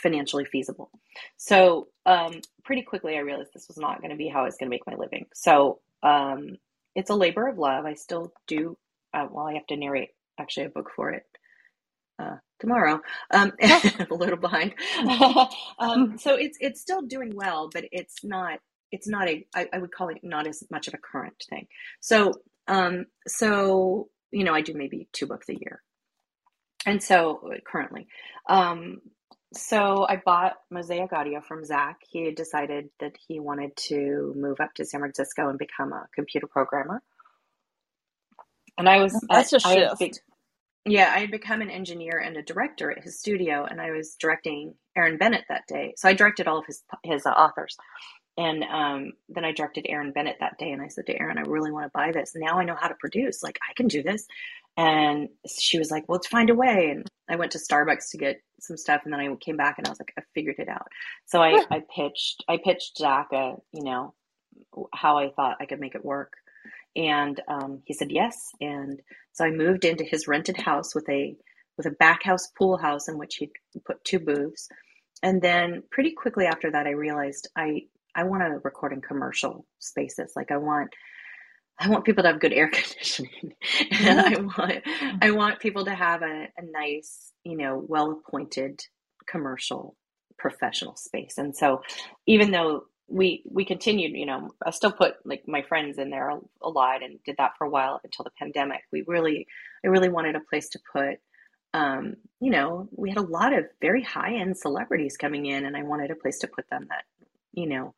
financially feasible. So, um, pretty quickly, I realized this was not going to be how I was going to make my living. So, um, it's a labor of love. I still do, uh, well, I have to narrate actually a book for it uh, tomorrow. Um, a little behind. um, so it's it's still doing well, but it's not it's not a I, I would call it not as much of a current thing. So um, so you know I do maybe two books a year, and so currently. Um, so I bought Mosaic Audio from Zach. He had decided that he wanted to move up to San Francisco and become a computer programmer. And I was that's a shift. I, yeah, I had become an engineer and a director at his studio, and I was directing Erin Bennett that day. So I directed all of his his uh, authors, and um, then I directed Erin Bennett that day. And I said to Erin, I really want to buy this. Now I know how to produce. Like I can do this. And she was like, Well, let's find a way. And I went to Starbucks to get some stuff, and then I came back and I was like, I figured it out. So I, I pitched I pitched Zach a you know how I thought I could make it work and um, he said yes. And so I moved into his rented house with a with a back house pool house in which he put two booths. And then pretty quickly after that, I realized I I want to record in commercial spaces. Like I want I want people to have good air conditioning, and I want I want people to have a, a nice, you know, well appointed commercial professional space. And so, even though we we continued, you know, I still put like my friends in there a, lot and did that for a while until the pandemic. We really, I really wanted a place to put um, you know, we had a lot of very high end celebrities coming in, and I wanted a place to put them that, you know,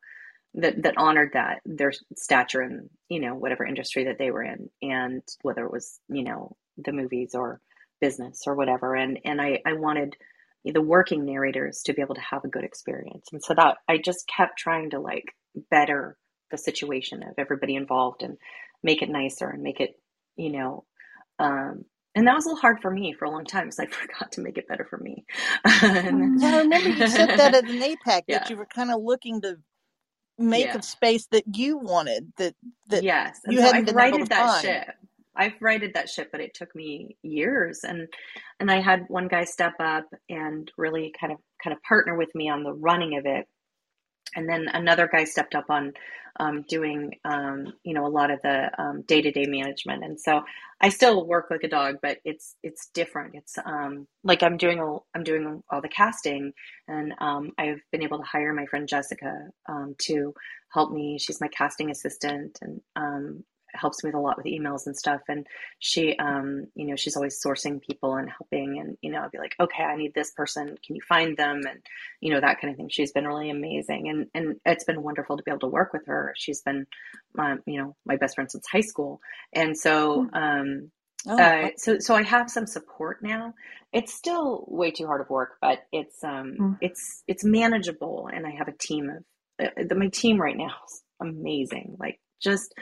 that that honored that their stature in you know whatever industry that they were in, and whether it was you know the movies or business or whatever, and and I I wanted the working narrators to be able to have a good experience, and so that I just kept trying to like better the situation of everybody involved and make it nicer and make it you know um, and that was a little hard for me for a long time because I forgot to make it better for me. yeah, I remember you said that at an APAC yeah. that you were kind of looking to make yeah. a space that you wanted that that yes, and you so hadn't I've righted that find. ship. I've righted that ship, but it took me years, and and I had one guy step up and really kind of kind of partner with me on the running of it. And then another guy stepped up on um, doing um, you know a lot of the um, day-to-day management. And so i still work like a dog but it's it's different. It's um, like i'm doing all i'm doing all the casting and um, i've been able to hire my friend jessica um, to help me. She's my casting assistant and helps me with a lot with emails and stuff. And she, um, you know, she's always sourcing people and helping. And you know, I'd be like, okay, I need this person. Can you find them? And you know, that kind of thing. She's been really amazing, and and it's been wonderful to be able to work with her. She's been, my, you know, my best friend since high school, and so. Hmm. Um, Oh, uh, so so I have some support now. It's still way too hard of work, but it's um mm. it's it's manageable, and I have a team of uh, the, my team right now is amazing. Like just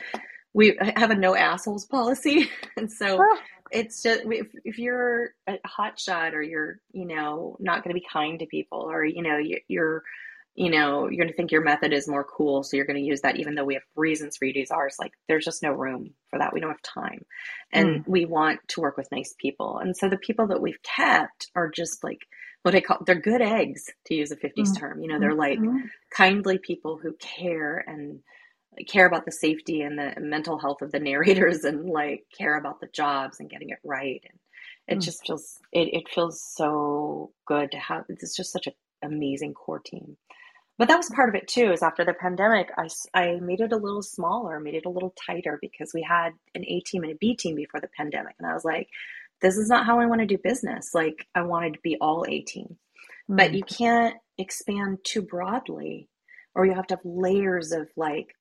we have a no assholes policy, and so it's just if, if you're a hot shot or you're you know not going to be kind to people or you know you, you're you know you're going to think your method is more cool so you're going to use that even though we have reasons for you to use ours like there's just no room for that we don't have time and mm. we want to work with nice people and so the people that we've kept are just like what i call they're good eggs to use a 50s mm. term you know they're like mm-hmm. kindly people who care and care about the safety and the mental health of the narrators and like care about the jobs and getting it right. And it mm. just feels it, it feels so good to have it's just such an amazing core team. But that was part of it too is after the pandemic I, I made it a little smaller made it a little tighter because we had an a team and a b team before the pandemic. And i was like this is not how i want to do business. Like i wanted to be all a team. Mm. but you can't expand too broadly or you have to have layers of like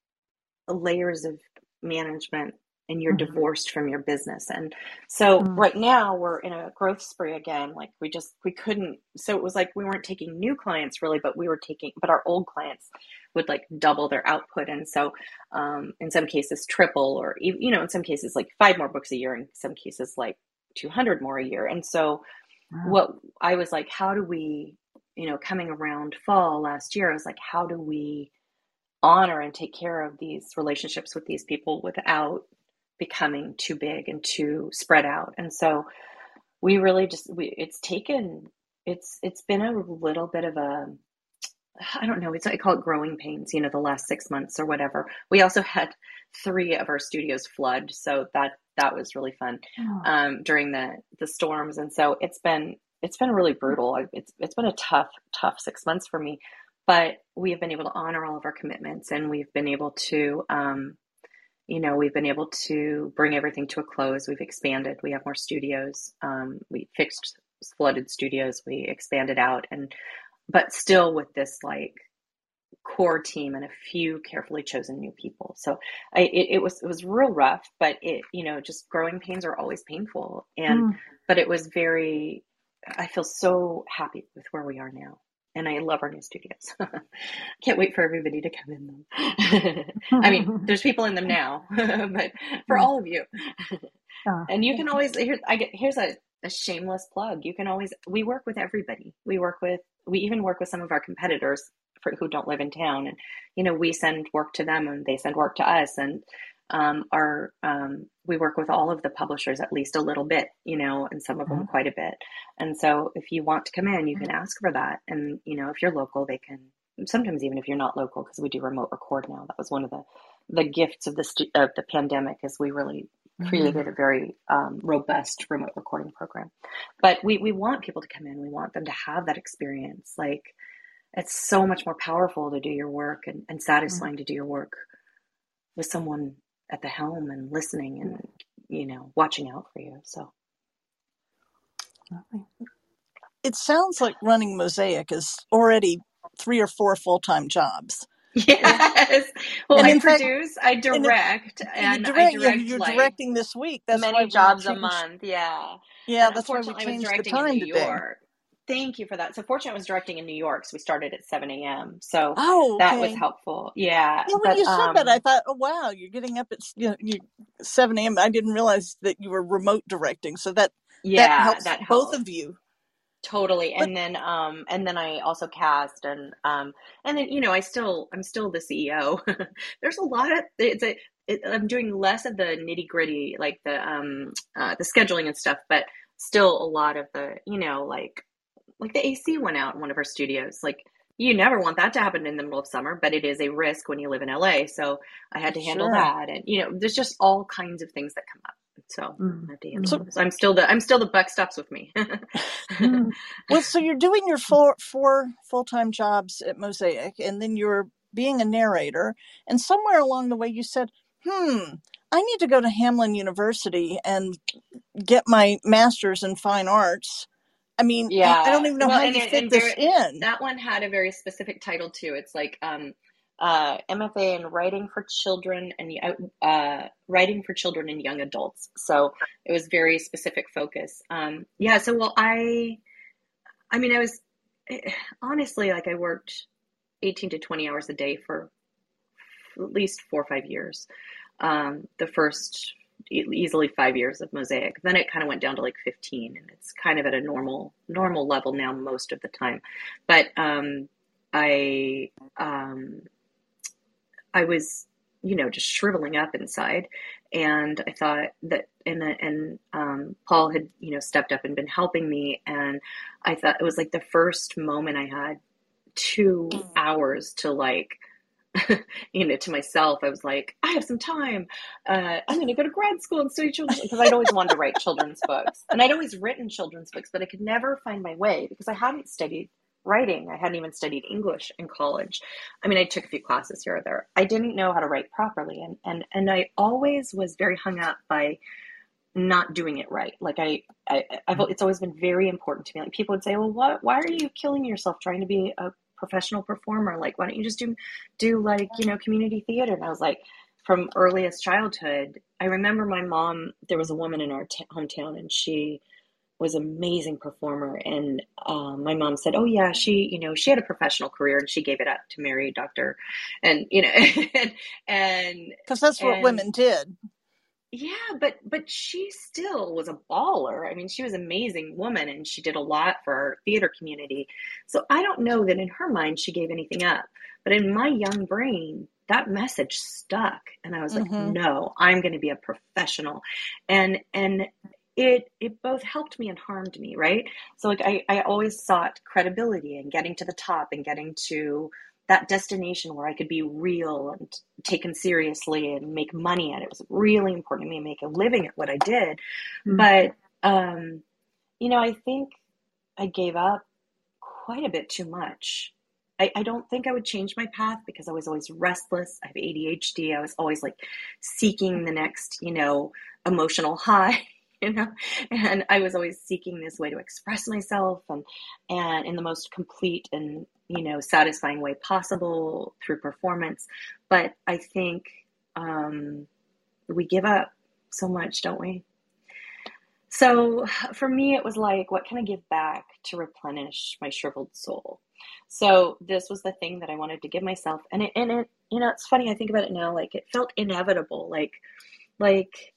layers of management and you're mm-hmm. divorced from your business and so mm-hmm. right now we're in a growth spree again like we just we couldn't so it was like we weren't taking new clients really but we were taking but our old clients would like double their output and so um, in some cases triple or you know in some cases like five more books a year in some cases like 200 more a year and so wow. what i was like how do we you know coming around fall last year i was like how do we honor and take care of these relationships with these people without becoming too big and too spread out. And so we really just we it's taken it's it's been a little bit of a I don't know, it's I call it growing pains, you know, the last six months or whatever. We also had three of our studios flood, so that that was really fun oh. um, during the the storms, and so it's been it's been really brutal. It's it's been a tough tough six months for me, but we have been able to honor all of our commitments and we've been able to um, you know we've been able to bring everything to a close. We've expanded. We have more studios. Um, we fixed flooded studios. We expanded out and but still with this like core team and a few carefully chosen new people. So I, it, it was it was real rough but it you know just growing pains are always painful. And mm. but it was very i feel so happy with where we are now and I love our new studios. Can't wait for everybody to come in them. I mean, there's people in them now, but for all of you, and you can always here. I get here's a, a shameless plug. You can always we work with everybody. We work with we even work with some of our competitors for, who don't live in town, and you know we send work to them and they send work to us, and um, are um, we work with all of the publishers at least a little bit, you know, and some of them mm-hmm. quite a bit. And so if you want to come in, you can ask for that. And you know, if you're local, they can sometimes even if you're not local, because we do remote record now. That was one of the the gifts of the stu- of the pandemic, is we really created mm-hmm. a very um, robust remote recording program. But we we want people to come in. We want them to have that experience. Like it's so much more powerful to do your work and, and satisfying mm-hmm. to do your work with someone at the helm and listening and you know watching out for you. So it sounds like running Mosaic is already three or four full time jobs. Yes. Well, and I produce, fact, I direct, and, direct, I direct you're like directing this week. That's many jobs a month. Yeah. Yeah, and that's why we changed the time in New today. York. Thank you for that. So fortunate I was directing in New York, so we started at seven a.m. So oh, okay. that was helpful. Yeah. Yeah, when but, you said um, that, I thought, oh wow, you're getting up at you know, you, seven a.m. I didn't realize that you were remote directing, so that yeah, that helps that both of you totally and then um and then i also cast and um and then you know i still i'm still the ceo there's a lot of it's a it, i'm doing less of the nitty gritty like the um uh, the scheduling and stuff but still a lot of the you know like like the ac went out in one of our studios like you never want that to happen in the middle of summer but it is a risk when you live in la so i had to handle sure. that and you know there's just all kinds of things that come up so so, I'm still the I'm still the buck stops with me. mm. Well, so you're doing your four four full time jobs at Mosaic, and then you're being a narrator. And somewhere along the way, you said, "Hmm, I need to go to Hamline University and get my master's in fine arts." I mean, yeah, I, I don't even know well, how you fit this in. That one had a very specific title too. It's like um, uh, MFA in writing for children and uh, writing for children and young adults. So it was very specific focus. Um, yeah. So well, I, I mean, I was honestly like I worked eighteen to twenty hours a day for at least four or five years. Um, the first easily five years of mosaic then it kind of went down to like 15 and it's kind of at a normal normal level now most of the time but um, i um, I was, you know, just shriveling up inside. And I thought that, and and um, Paul had, you know, stepped up and been helping me. And I thought it was like the first moment I had two hours to like, you know, to myself. I was like, I have some time. Uh, I'm going to go to grad school and study children's because I'd always wanted to write children's books, and I'd always written children's books, but I could never find my way because I hadn't studied writing. I hadn't even studied English in college. I mean, I took a few classes here or there. I didn't know how to write properly, and and and I always was very hung up by not doing it right. Like I, I I've, it's always been very important to me. Like people would say, "Well, what? Why are you killing yourself trying to be a professional performer? Like, why don't you just do do like you know community theater?" And I was like, from earliest childhood, I remember my mom. There was a woman in our t- hometown, and she was amazing performer and um, my mom said oh yeah she you know she had a professional career and she gave it up to marry a doctor and you know and because that's what women did yeah but but she still was a baller. I mean she was an amazing woman and she did a lot for our theater community. So i don't know that in her mind she gave anything up. But in my young brain that message stuck and i was like mm-hmm. no i'm going to be a professional. And and it it both helped me and harmed me right? So like i i always sought credibility and getting to the top and getting to that destination where i could be real and taken seriously and make money at it, it was really important to me to make a living at what i did mm-hmm. but um you know i think i gave up quite a bit too much I, I don't think I would change my path because I was always restless. I have ADHD. I was always like seeking the next, you know, emotional high. you know? And i was always seeking this way to express myself and and in the most complete and you know satisfying way possible through performance. But i think um we give up so much don't we? So for me it was like what can i give back to replenish my shriveled soul? So this was the thing that i wanted to give myself. And it and it you know it's funny i think about it now like it felt inevitable. Like like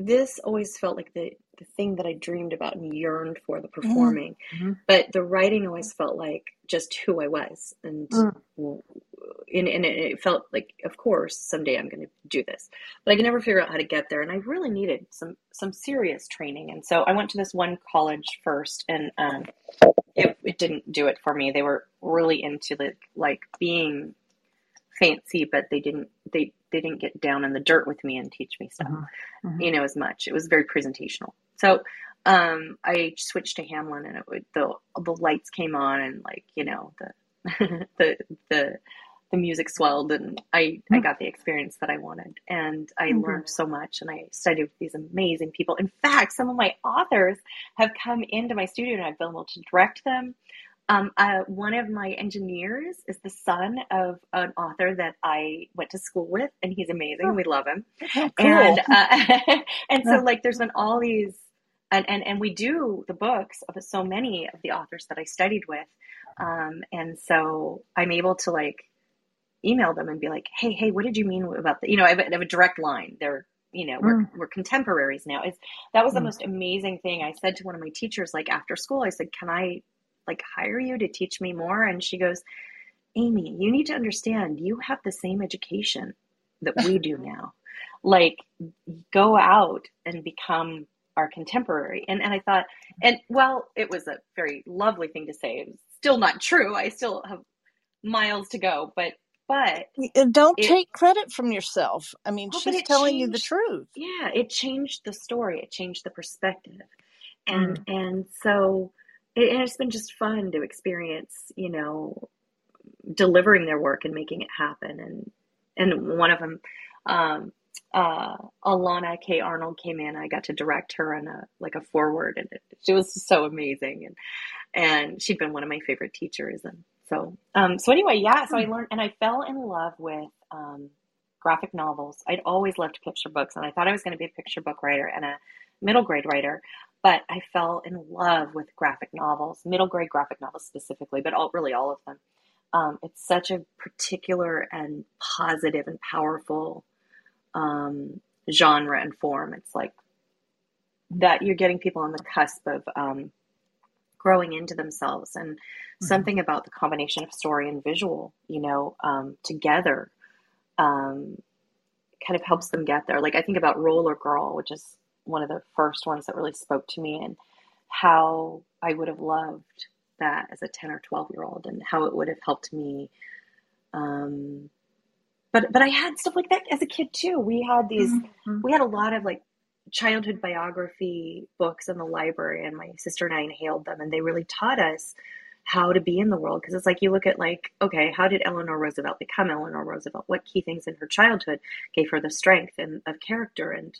this always felt like the the thing that I dreamed about and yearned for the mm-hmm. performing. Mm-hmm. But the writing always felt like just who I was and mm. and, and it felt like, of course, someday I'm going to do this, but I could never figure out how to get there. And I really needed some, some serious training. And so I went to this one college first and, um, it, it didn't do it for me. They were really into the, like being fancy, but they didn't, they, they didn't get down in the dirt with me and teach me stuff, mm-hmm. Mm-hmm. you know, as much. It was very presentational. So, um, I switched to Hamline, and it would, the, the lights came on and like, you know, the, the the the music swelled and I. I got the experience that I wanted and I mm-hmm. learned so much and I studied with these amazing people. In fact, some of my authors have come into my studio and I've been able to direct them. Um, uh, one of my engineers is the son of an author that I went to school with and he's amazing. Oh. We love him. Oh, cool. And, uh, and so like there's been all these and, and, and we do the books of so many of the authors that I studied with um, and so I'm able to like email them and be like, hey, hey, what did you mean about the, you know, I have, a, I have a direct line. They're, you know, we're, mm. we're contemporaries now. It's, that was the mm. most amazing thing. I said to one of my teachers, like after school, I said, can I like hire you to teach me more? And she goes, Amy, you need to understand you have the same education that we do now. Like go out and become our contemporary. And, and I thought, and well, it was a very lovely thing to say. It was still not true. I still have miles to go, but but don't it, take credit from yourself. I mean, well, she's telling changed, you the truth. Yeah, it changed the story. It changed the perspective, and mm. and so it, and it's been just fun to experience. You know, delivering their work and making it happen. And and one of them, um, uh, Elana K. Arnold came in. I got to direct her on a like a forward, and it, she was so amazing. And and she'd been one of my favorite teachers. And so, um, so anyway, yeah. So I learned, and I fell in love with um, graphic novels. I'd always loved picture books, and I thought I was going to be a picture book writer and a middle grade writer. But I fell in love with graphic novels, middle grade graphic novels specifically, but all, really all of them. Um, it's such a particular and positive and powerful um, genre and form. It's like that you're getting people on the cusp of um, growing into themselves and mm-hmm. something about the combination of story and visual, you know, um, together um, kind of helps them get there. Like I think about Roller Girl, which is one of the first ones that really spoke to me and how I would have loved that as a 10 or 12 year old and how it would have helped me um, but but I had stuff like that as a kid too. We had these mm-hmm. we had a lot of like childhood biography books in the library and my sister and I inhaled them and they really taught us how to be in the world because it's like you look at like okay how did Eleanor Roosevelt become Eleanor Roosevelt what key things in her childhood gave her the strength and of character and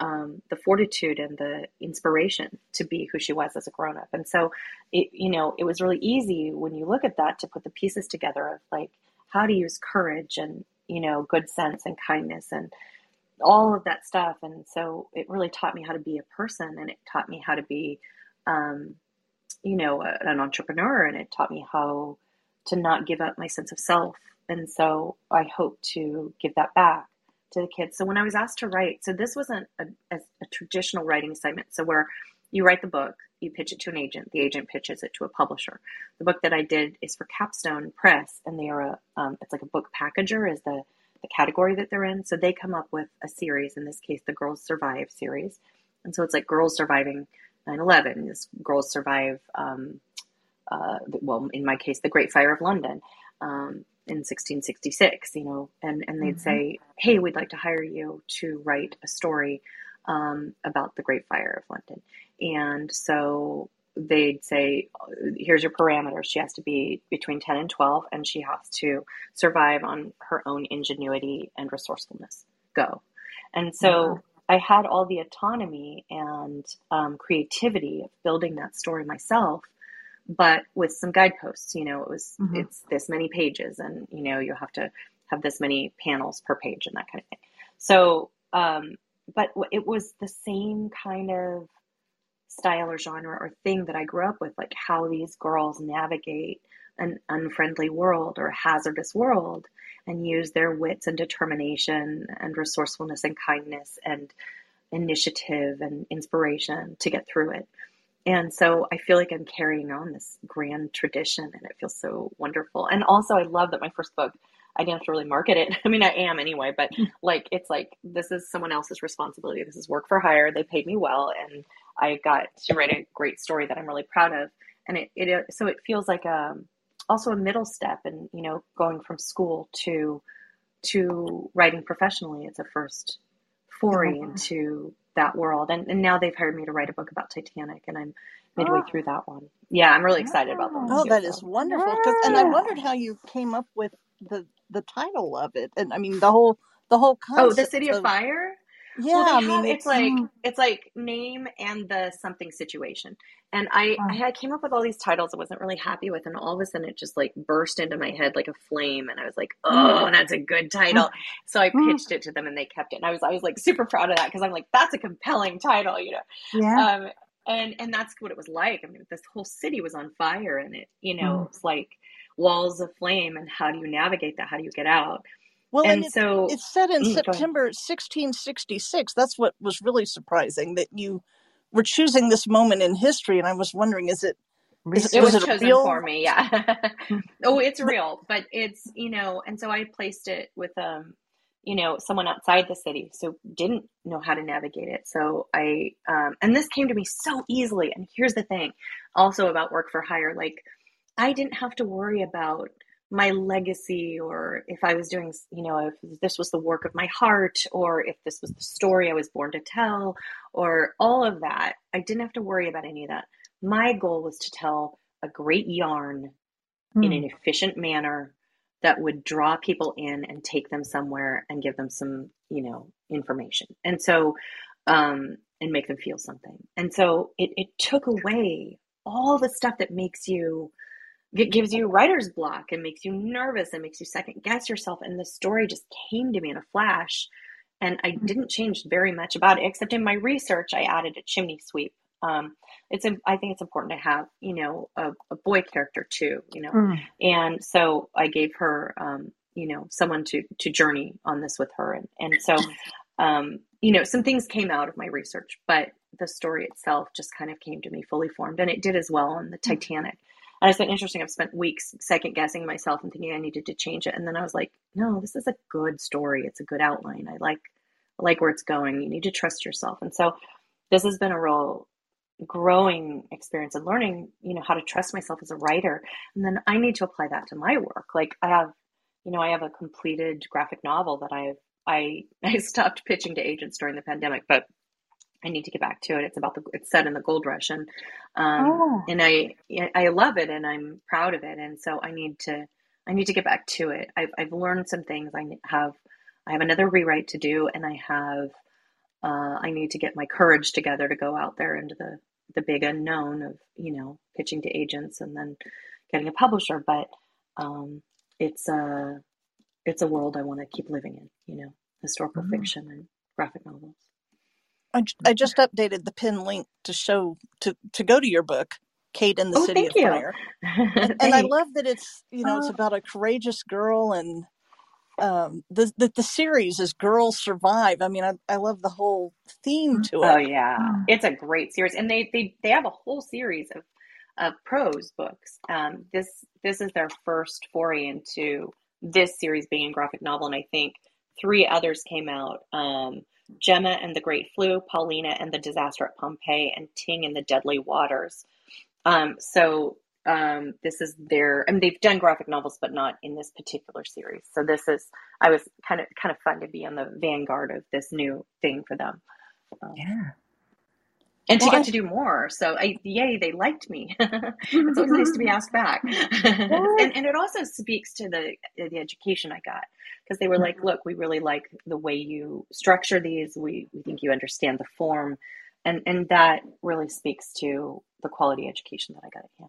um, the fortitude and the inspiration to be who she was as a grown up and so it you know it was really easy when you look at that to put the pieces together of like how to use courage and you know good sense and kindness and all of that stuff. And so it really taught me how to be a person and it taught me how to be, um, you know, a, an entrepreneur and it taught me how to not give up my sense of self. And so I hope to give that back to the kids. So when I was asked to write, so this wasn't a, a, a traditional writing assignment. So where you write the book, you pitch it to an agent, the agent pitches it to a publisher. The book that I did is for Capstone Press, and they are a, um, it's like a book packager is the the category that they're in. So they come up with a series, in this case, the Girls Survive series. And so it's like girls surviving 9 11, this girls survive, um, uh, well, in my case, the Great Fire of London. Um, in 1666, you know, and, and they'd mm-hmm. say, Hey, we'd like to hire you to write a story um, about the Great Fire of London. And so they'd say, here's your parameters. She has to be between 10 and 12, and she has to survive on her own ingenuity and resourcefulness. Go. And so I had all the autonomy and um, creativity of building that story myself, but with some guideposts. You know, it was, mm-hmm. it's this many pages, and, you know, you have to have this many panels per page and that kind of thing. So, um, but it was the same kind of style or genre or thing that I grew up with, like how these girls navigate an unfriendly world or hazardous world and use their wits and determination and resourcefulness and kindness and initiative and inspiration to get through it. And so I feel like I'm carrying on this grand tradition and it feels so wonderful. And also, I love that my first book, I didn't have to really market it. I mean, I am anyway, but like it's like this is someone else's responsibility. This is work for hire. They paid me well, and I got to write a great story that I'm really proud of. And it, it so it feels like a um, also a middle step, and you know, going from school to to writing professionally. It's a first foray into that world, and and now they've hired me to write a book about Titanic, and I'm midway oh. through that one. Yeah, I'm really excited about that. Oh, that is wonderful. And I wondered how you came up with the the title of it, and I mean the whole the whole concept. Oh, the City of, of Fire. Yeah, well, I mean it's, it's like mm. it's like name and the something situation. And I I came up with all these titles I wasn't really happy with, and all of a sudden it just like burst into my head like a flame, and I was like, oh, mm. that's a good title. So I mm. pitched it to them, and they kept it, and I was I was like super proud of that because I'm like that's a compelling title, you know. Yeah. Um, and and that's what it was like. I mean, this whole city was on fire, and it you know mm. it's like walls of flame, and how do you navigate that? How do you get out? Well, and, and so it's set in mm, September 1666. That's what was really surprising that you were choosing this moment in history, and I was wondering, is it? Is, it was, was it chosen real? for me, yeah. oh, it's real, but it's you know, and so I placed it with um, you know, someone outside the city, so didn't know how to navigate it. So I, um, and this came to me so easily. And here's the thing, also about work for hire, like I didn't have to worry about my legacy or if I was doing, you know, if this was the work of my heart or if this was the story I was born to tell or all of that. I didn't have to worry about any of that. My goal was to tell a great yarn mm. in hmm. an efficient manner that would draw people in and take them somewhere and give them some, you know, information. And so, um, and make them feel something. And so it, it took away all the stuff that makes you it gives you writer's block and makes you nervous and makes you second guess yourself. And the story just came to me in a flash. And I mm-hmm. didn't change very much about it, except in my research, I added a chimney sweep. Um, it's I think it's important to have, you know, a, a boy character too, you know. Mm. And so I gave her, um, you know, someone to to journey on this with her, and and so, um, you know, some things came out of my research, but the story itself just kind of came to me fully formed, and it did as well on the mm. Titanic. And it's been interesting. I've spent weeks second guessing myself and thinking I needed to change it. And then I was like, no, this is a good story. It's a good outline. I like I like where it's going. You need to trust yourself. And so this has been a real growing experience and learning, you know, how to trust myself as a writer. And then I need to apply that to my work. Like I have, you know, I have a completed graphic novel that I've I I stopped pitching to agents during the pandemic, but I need to get back to it. It's about the it's set in the gold rush and um oh. and I I love it and I'm proud of it and so I need to I need to get back to it. I've I've learned some things. I have I have another rewrite to do and I have uh, I need to get my courage together to go out there into the the big unknown of you know pitching to agents and then getting a publisher. But um, it's a it's a world I want to keep living in. You know, historical mm-hmm. fiction and graphic novels. I, I just updated the pin link to show to to go to your book, Kate in the oh, City of you. Fire. and, and, I love that it's you know it's oh. about a courageous girl and um the, the the series is girls survive i mean i, I love the whole theme to it oh yeah mm. it's a great series and they they, they have a whole series of of prose books um this this is their first foray into this series being a graphic novel and i think three others came out um Gemma and the Great Flu, Paulina and the Disaster at Pompeii, and Ting and the Deadly Waters. Um, so um, this is their, I mean, they've done graphic novels, but not in this particular series. So this is, I was kind of kind of fun to be on the vanguard of this new thing for them. Um, yeah. And well, to get I, to do more. So, I, yay, they liked me. it's always nice to be asked back. and, and it also speaks to the the education I got because they were like, mm-hmm. look, we really like the way you structure these. We, we think you understand the form. And, and that really speaks to the quality education that I got at Hamline.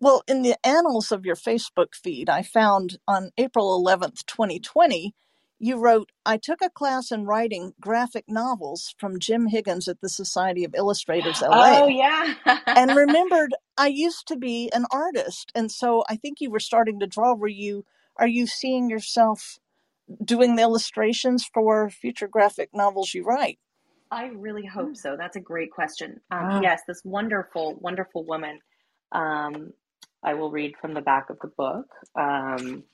Well, in the annals of your Facebook feed, I found on April 11th, 2020, you wrote, I took a class in writing graphic novels from Jim Higgins at the Society of Illustrators LA. Oh, yeah. and remembered I used to be an artist. And so I think you were starting to draw. Were you, are you seeing yourself doing the illustrations for future graphic novels you write? I really hope so. That's a great question. Um, ah. Yes, this wonderful, wonderful woman. Um, I will read from the back of the book. Um,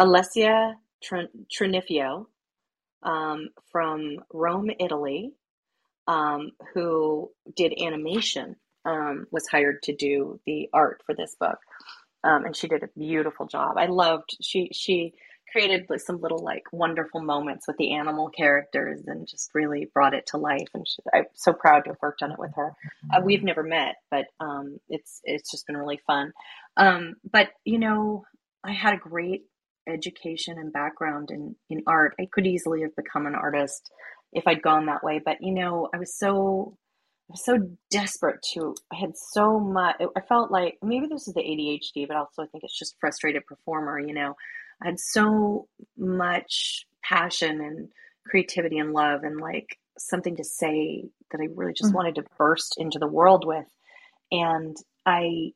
Alessia Trunfio um, from Rome, Italy, um, who did animation, um, was hired to do the art for this book, um, and she did a beautiful job. I loved she she created like some little like wonderful moments with the animal characters and just really brought it to life. And she, I'm so proud to have worked on it with her. Uh, we've never met, but um, it's it's just been really fun. Um, but you know, I had a great education and background in in art. I could easily have become an artist if I'd gone that way, but you know, I was so I was so desperate to. I had so much. I felt like maybe this is the ADHD, but also I think it's just frustrated performer. You know, I had so much passion and creativity and love and like something to say that I really just mm-hmm. wanted to burst into the world with. And I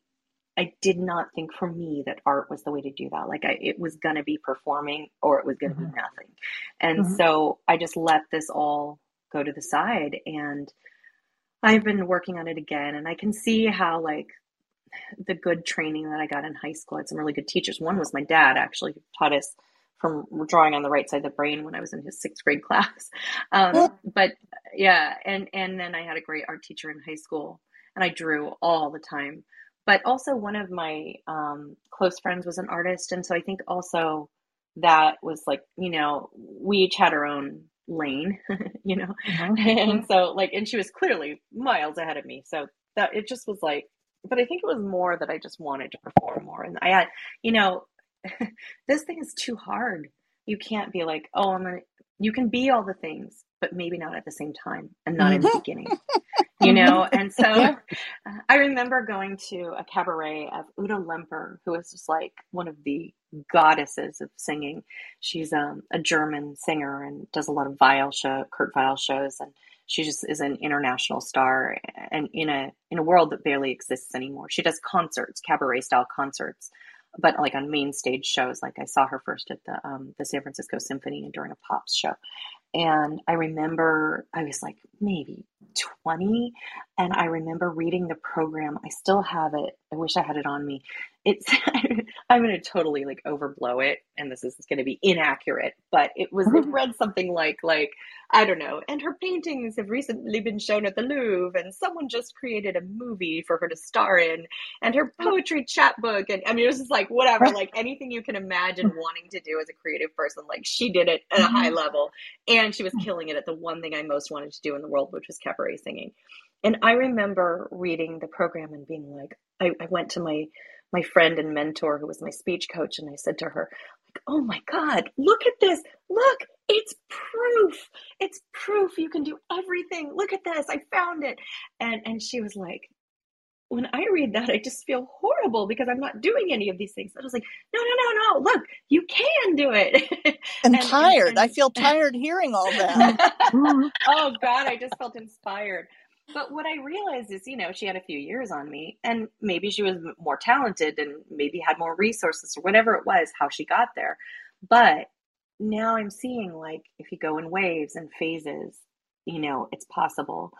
I did not think for me that art was the way to do that. Like I, it was going to be performing or it was going to mm-hmm. be nothing. And mm-hmm. so I just let this all go to the side and I've been working on it again and I can see how like the good training that I got in high school. I had some really good teachers. One was my dad actually who taught us from drawing on the right side of the brain when I was in his sixth grade class. Um, but yeah, and and then I had a great art teacher in high school, and I drew all the time but also one of my um, close friends was an artist. And so i think also that was like you know we each had our own lane you know? Mm-hmm. and so like and she was clearly miles ahead of me. So that it just was like but i think it was more that i just wanted to perform more. And i had you know this thing is too hard. You can't be like oh i'm gonna you can be all the things but maybe not at the same time and not in the mm-hmm. beginning you know? And so yeah. i remember going to a cabaret of ute lemper who is just like one of the goddesses of singing. She's um, a german singer and does a lot of Weill show kurt Weill shows and she just is an international star and in a in a world that barely exists anymore. She does concerts cabaret style concerts but like on main stage shows. Like i saw her first at the um, the san francisco symphony and during a pops show. And I remember I was like maybe 20. And I remember reading the program. I still have it. I wish I had it on me. It's, I'm going to totally like overblow it. And this is going to be inaccurate, but it was, it mm-hmm. read something like, like, I don't know. And her paintings have recently been shown at the Louvre and someone just created a movie for her to star in and her poetry chapbook. And I mean, it was just like, whatever, like anything you can imagine mm-hmm. wanting to do as a creative person. Like she did it at a high mm-hmm. level and she was killing it at the one thing I most wanted to do in the world, which was cabaret singing. And I remember reading the program and being like, I, I went to my my friend and mentor who was my speech coach and I said to her, like, oh my God, look at this. Look, it's proof. It's proof you can do everything. Look at this. I found it. And and she was like, when I read that, I just feel horrible because I'm not doing any of these things. I was like, no, no, no, no. Look, you can do it. I'm and, tired. And, and, I feel tired hearing all that. oh God, I just felt inspired. But what I realized is, you know, she had a few years on me, and maybe she was more talented and maybe had more resources or whatever it was, how she got there. But now I'm seeing like if you go in waves and phases, you know, it's possible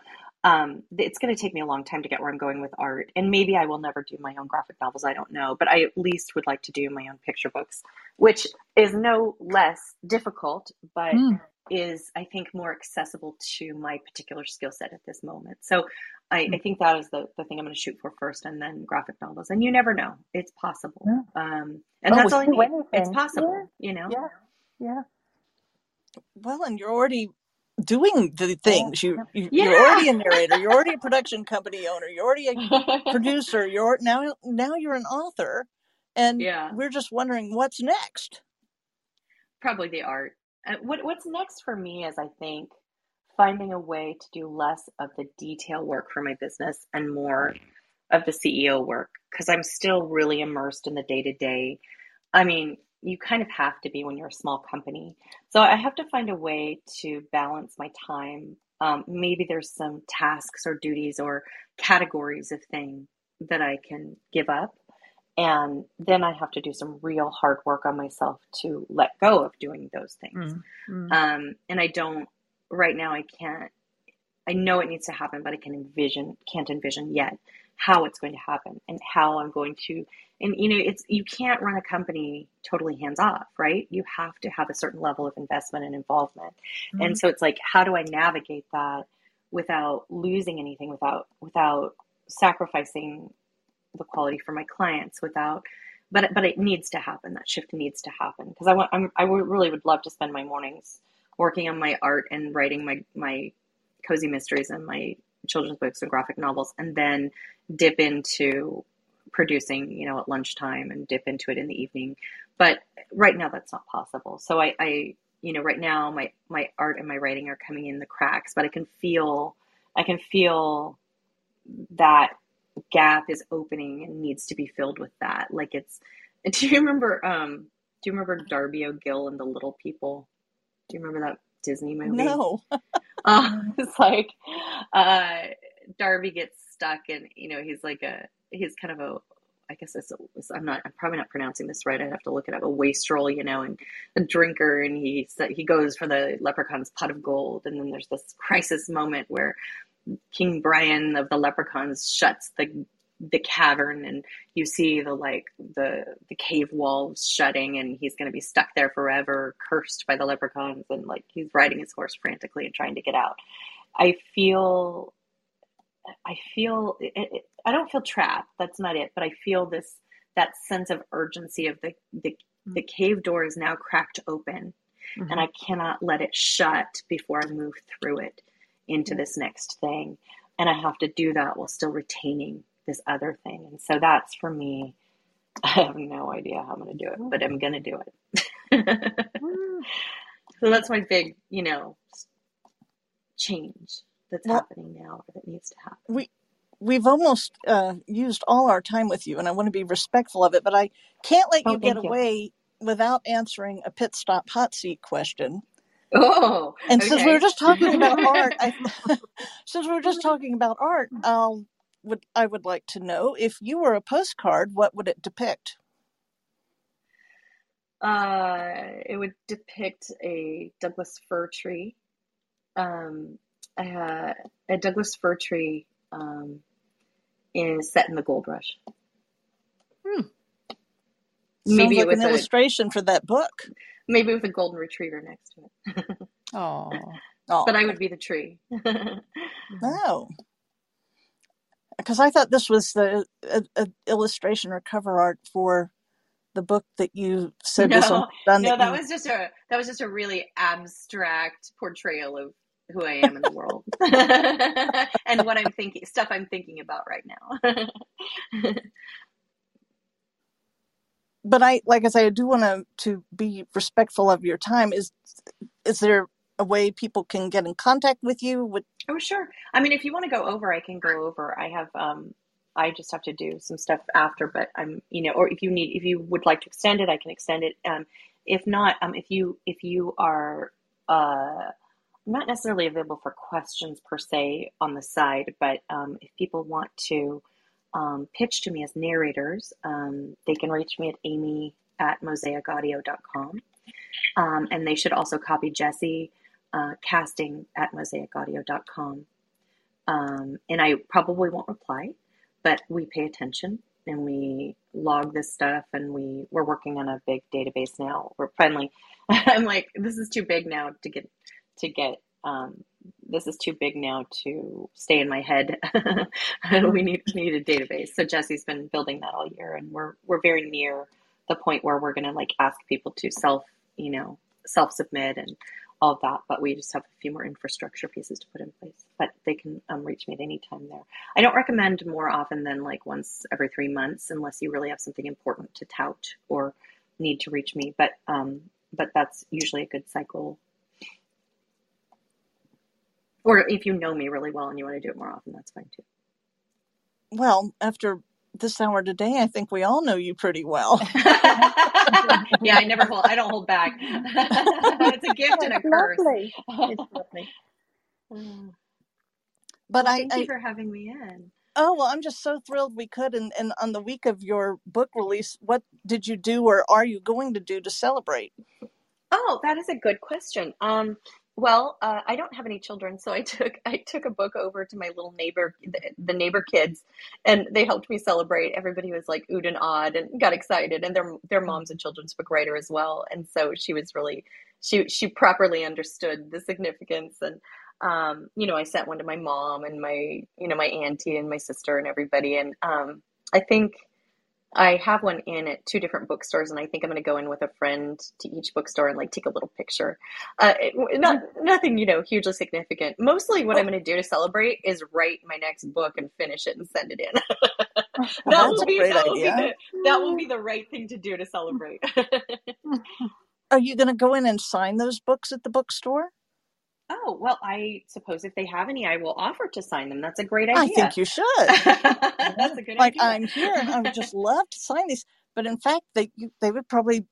um, it's going to take me a long time to get where I'm going with art. And maybe I will never do my own graphic novels. I don't know. But I at least would like to do my own picture books, which is no less difficult, but mm. is, I think, more accessible to my particular skill set at this moment. So I, mm. I, think that is the, the thing I'm going to shoot for first and then graphic novels. And you never know. It's possible. Yeah. Um, and oh, that's all I need. It's possible, yeah. you know? Yeah. Yeah. Well, and you're already doing the things. You, you yeah. you're already a narrator. You're already a production company owner. You're already a producer. You're now now you're an author, and yeah. we're just wondering what's next. Probably the art. Uh, what what's next for me is I think finding a way to do less of the detail work for my business and more of the CEO work because I'm still really immersed in the day to day. I mean, you kind of have to be when you're a small company. So I have to find a way to balance my time. Um, maybe there's some tasks or duties or categories of thing that I can give up. And then I have to do some real hard work on myself to let go of doing those things. Mm-hmm. Um, and I don't, right now, I can't, I know it needs to happen, but I can envision, can't envision yet how it's going to happen and how I'm going to and you know it's you can't run a company totally hands off right? You have to have a certain level of investment and involvement. Mm-hmm. and so it's like how do i navigate that without losing anything without without sacrificing the quality for my clients without but but it needs to happen. That shift needs to happen. Because i want I'm, i really would love to spend my mornings working on my art and writing my my cozy mysteries and my children's books and graphic novels and then dip into producing, you know, at lunchtime and dip into it in the evening. But right now that's not possible. So I, I you know, right now my my art and my writing are coming in the cracks, but I can feel I can feel that gap is opening and needs to be filled with that. Like it's do you remember um do you remember Darby O'Gill and the Little People? Do you remember that Disney movie? No. uh, it's like uh Darby gets stuck and you know he's like a he's kind of a I guess it's, I'm not I'm probably not pronouncing this right. I'd have to look it up. A wastrel, you know, and a drinker, and he he goes for the leprechaun's pot of gold, and then there's this crisis moment where King Brian of the leprechauns shuts the the cavern, and you see the like the the cave walls shutting, and he's going to be stuck there forever, cursed by the leprechauns, and like he's riding his horse frantically and trying to get out. I feel I feel it, it, I don't feel trapped. That's not it. But I feel this that sense of urgency of the the, mm-hmm. the cave door is now cracked open, mm-hmm. and I cannot let it shut before I move through it into this next thing. And I have to do that while still retaining this other thing. And so that's for me. I have no idea how I'm going to do it, but I'm going to do it. Mm. so that's my big, you know, change that's well, happening now or that needs to happen. We we've almost uh, used all our time with you, and I want to be respectful of it, but I can't let oh, you get you. away without answering a pit stop hot seat question. Oh, and okay. since we were just talking about art, I, since we were just talking about art, um, would I would like to know if you were a postcard, what would it depict? Uh, it would depict a Douglas fir tree, um, uh, a Douglas fir tree um, is set in the gold rush. Hmm. Maybe Sounds like an a, illustration for that book. Maybe with a golden retriever next to it. oh. But I would be the tree. oh. Because I thought this was the a, a illustration or cover art for the book that you said no, was done. No, that, that you... was just a that was just a really abstract portrayal of who I am in the world and what I'm thinking, stuff I'm thinking about right now. but I, like I say, I do want to to be respectful of your time. Is is there a way people can get in contact with you? With oh, sure. I mean, if you want to go over, I can go over. I have um, I just have to do some stuff after, but I'm, you know, or if you need, if you would like to extend it, I can extend it. Um, if not, um, if you if you are uh not necessarily available for questions per se on the side, but um, if people want to um, pitch to me as narrators, um, they can reach me at amy at mosaicaudio.com. Um, and they should also copy Jesse uh, casting at mosaicaudio.com. Um, and I probably won't reply, but we pay attention and we log this stuff and we, we're working on a big database now. We're finally, I'm like, this is too big now to get to get um, this is too big now to stay in my head. we need need a database. So Jesse's been building that all year, and we're we're very near the point where we're going to like ask people to self you know self submit and all of that. But we just have a few more infrastructure pieces to put in place. But they can um, reach me at any time there. I don't recommend more often than like once every three months, unless you really have something important to tout or need to reach me. But um, but that's usually a good cycle or if you know me really well and you want to do it more often, that's fine too. Well, after this hour today, I think we all know you pretty well. yeah, I never hold. I don't hold back. it's a gift and a curse. Lovely. It's lovely. But well, I thank I, you for having me in. Oh well, I'm just so thrilled we could. And, and on the week of your book release, what did you do, or are you going to do to celebrate? Oh, that is a good question. Um, well, uh, I don't have any children, so I took I took a book over to my little neighbor, the, the, neighbor kids, and they helped me celebrate. Everybody was like oohed and awed and got excited, and their their mom's a children's book writer as well, and so she was really she she properly understood the significance and. Um, you know, I sent one to my mom and my, you know, my auntie and my sister and everybody. And um, I think I have one in at two different bookstores, and I think I'm going to go in with a friend to each bookstore and like take a little picture. Uh, it, not nothing, you know, hugely significant. Mostly, what I'm going to do to celebrate is write my next book and finish it and send it in. that will be that will be, the, that will be the right thing to do to celebrate. Are you going to go in and sign those books at the bookstore? Oh, well, I suppose if they have any, I will offer to sign them. That's a great idea. I think you should. That's a good like, idea. I'm here and I would just love to sign these. But in fact, they you, they would probably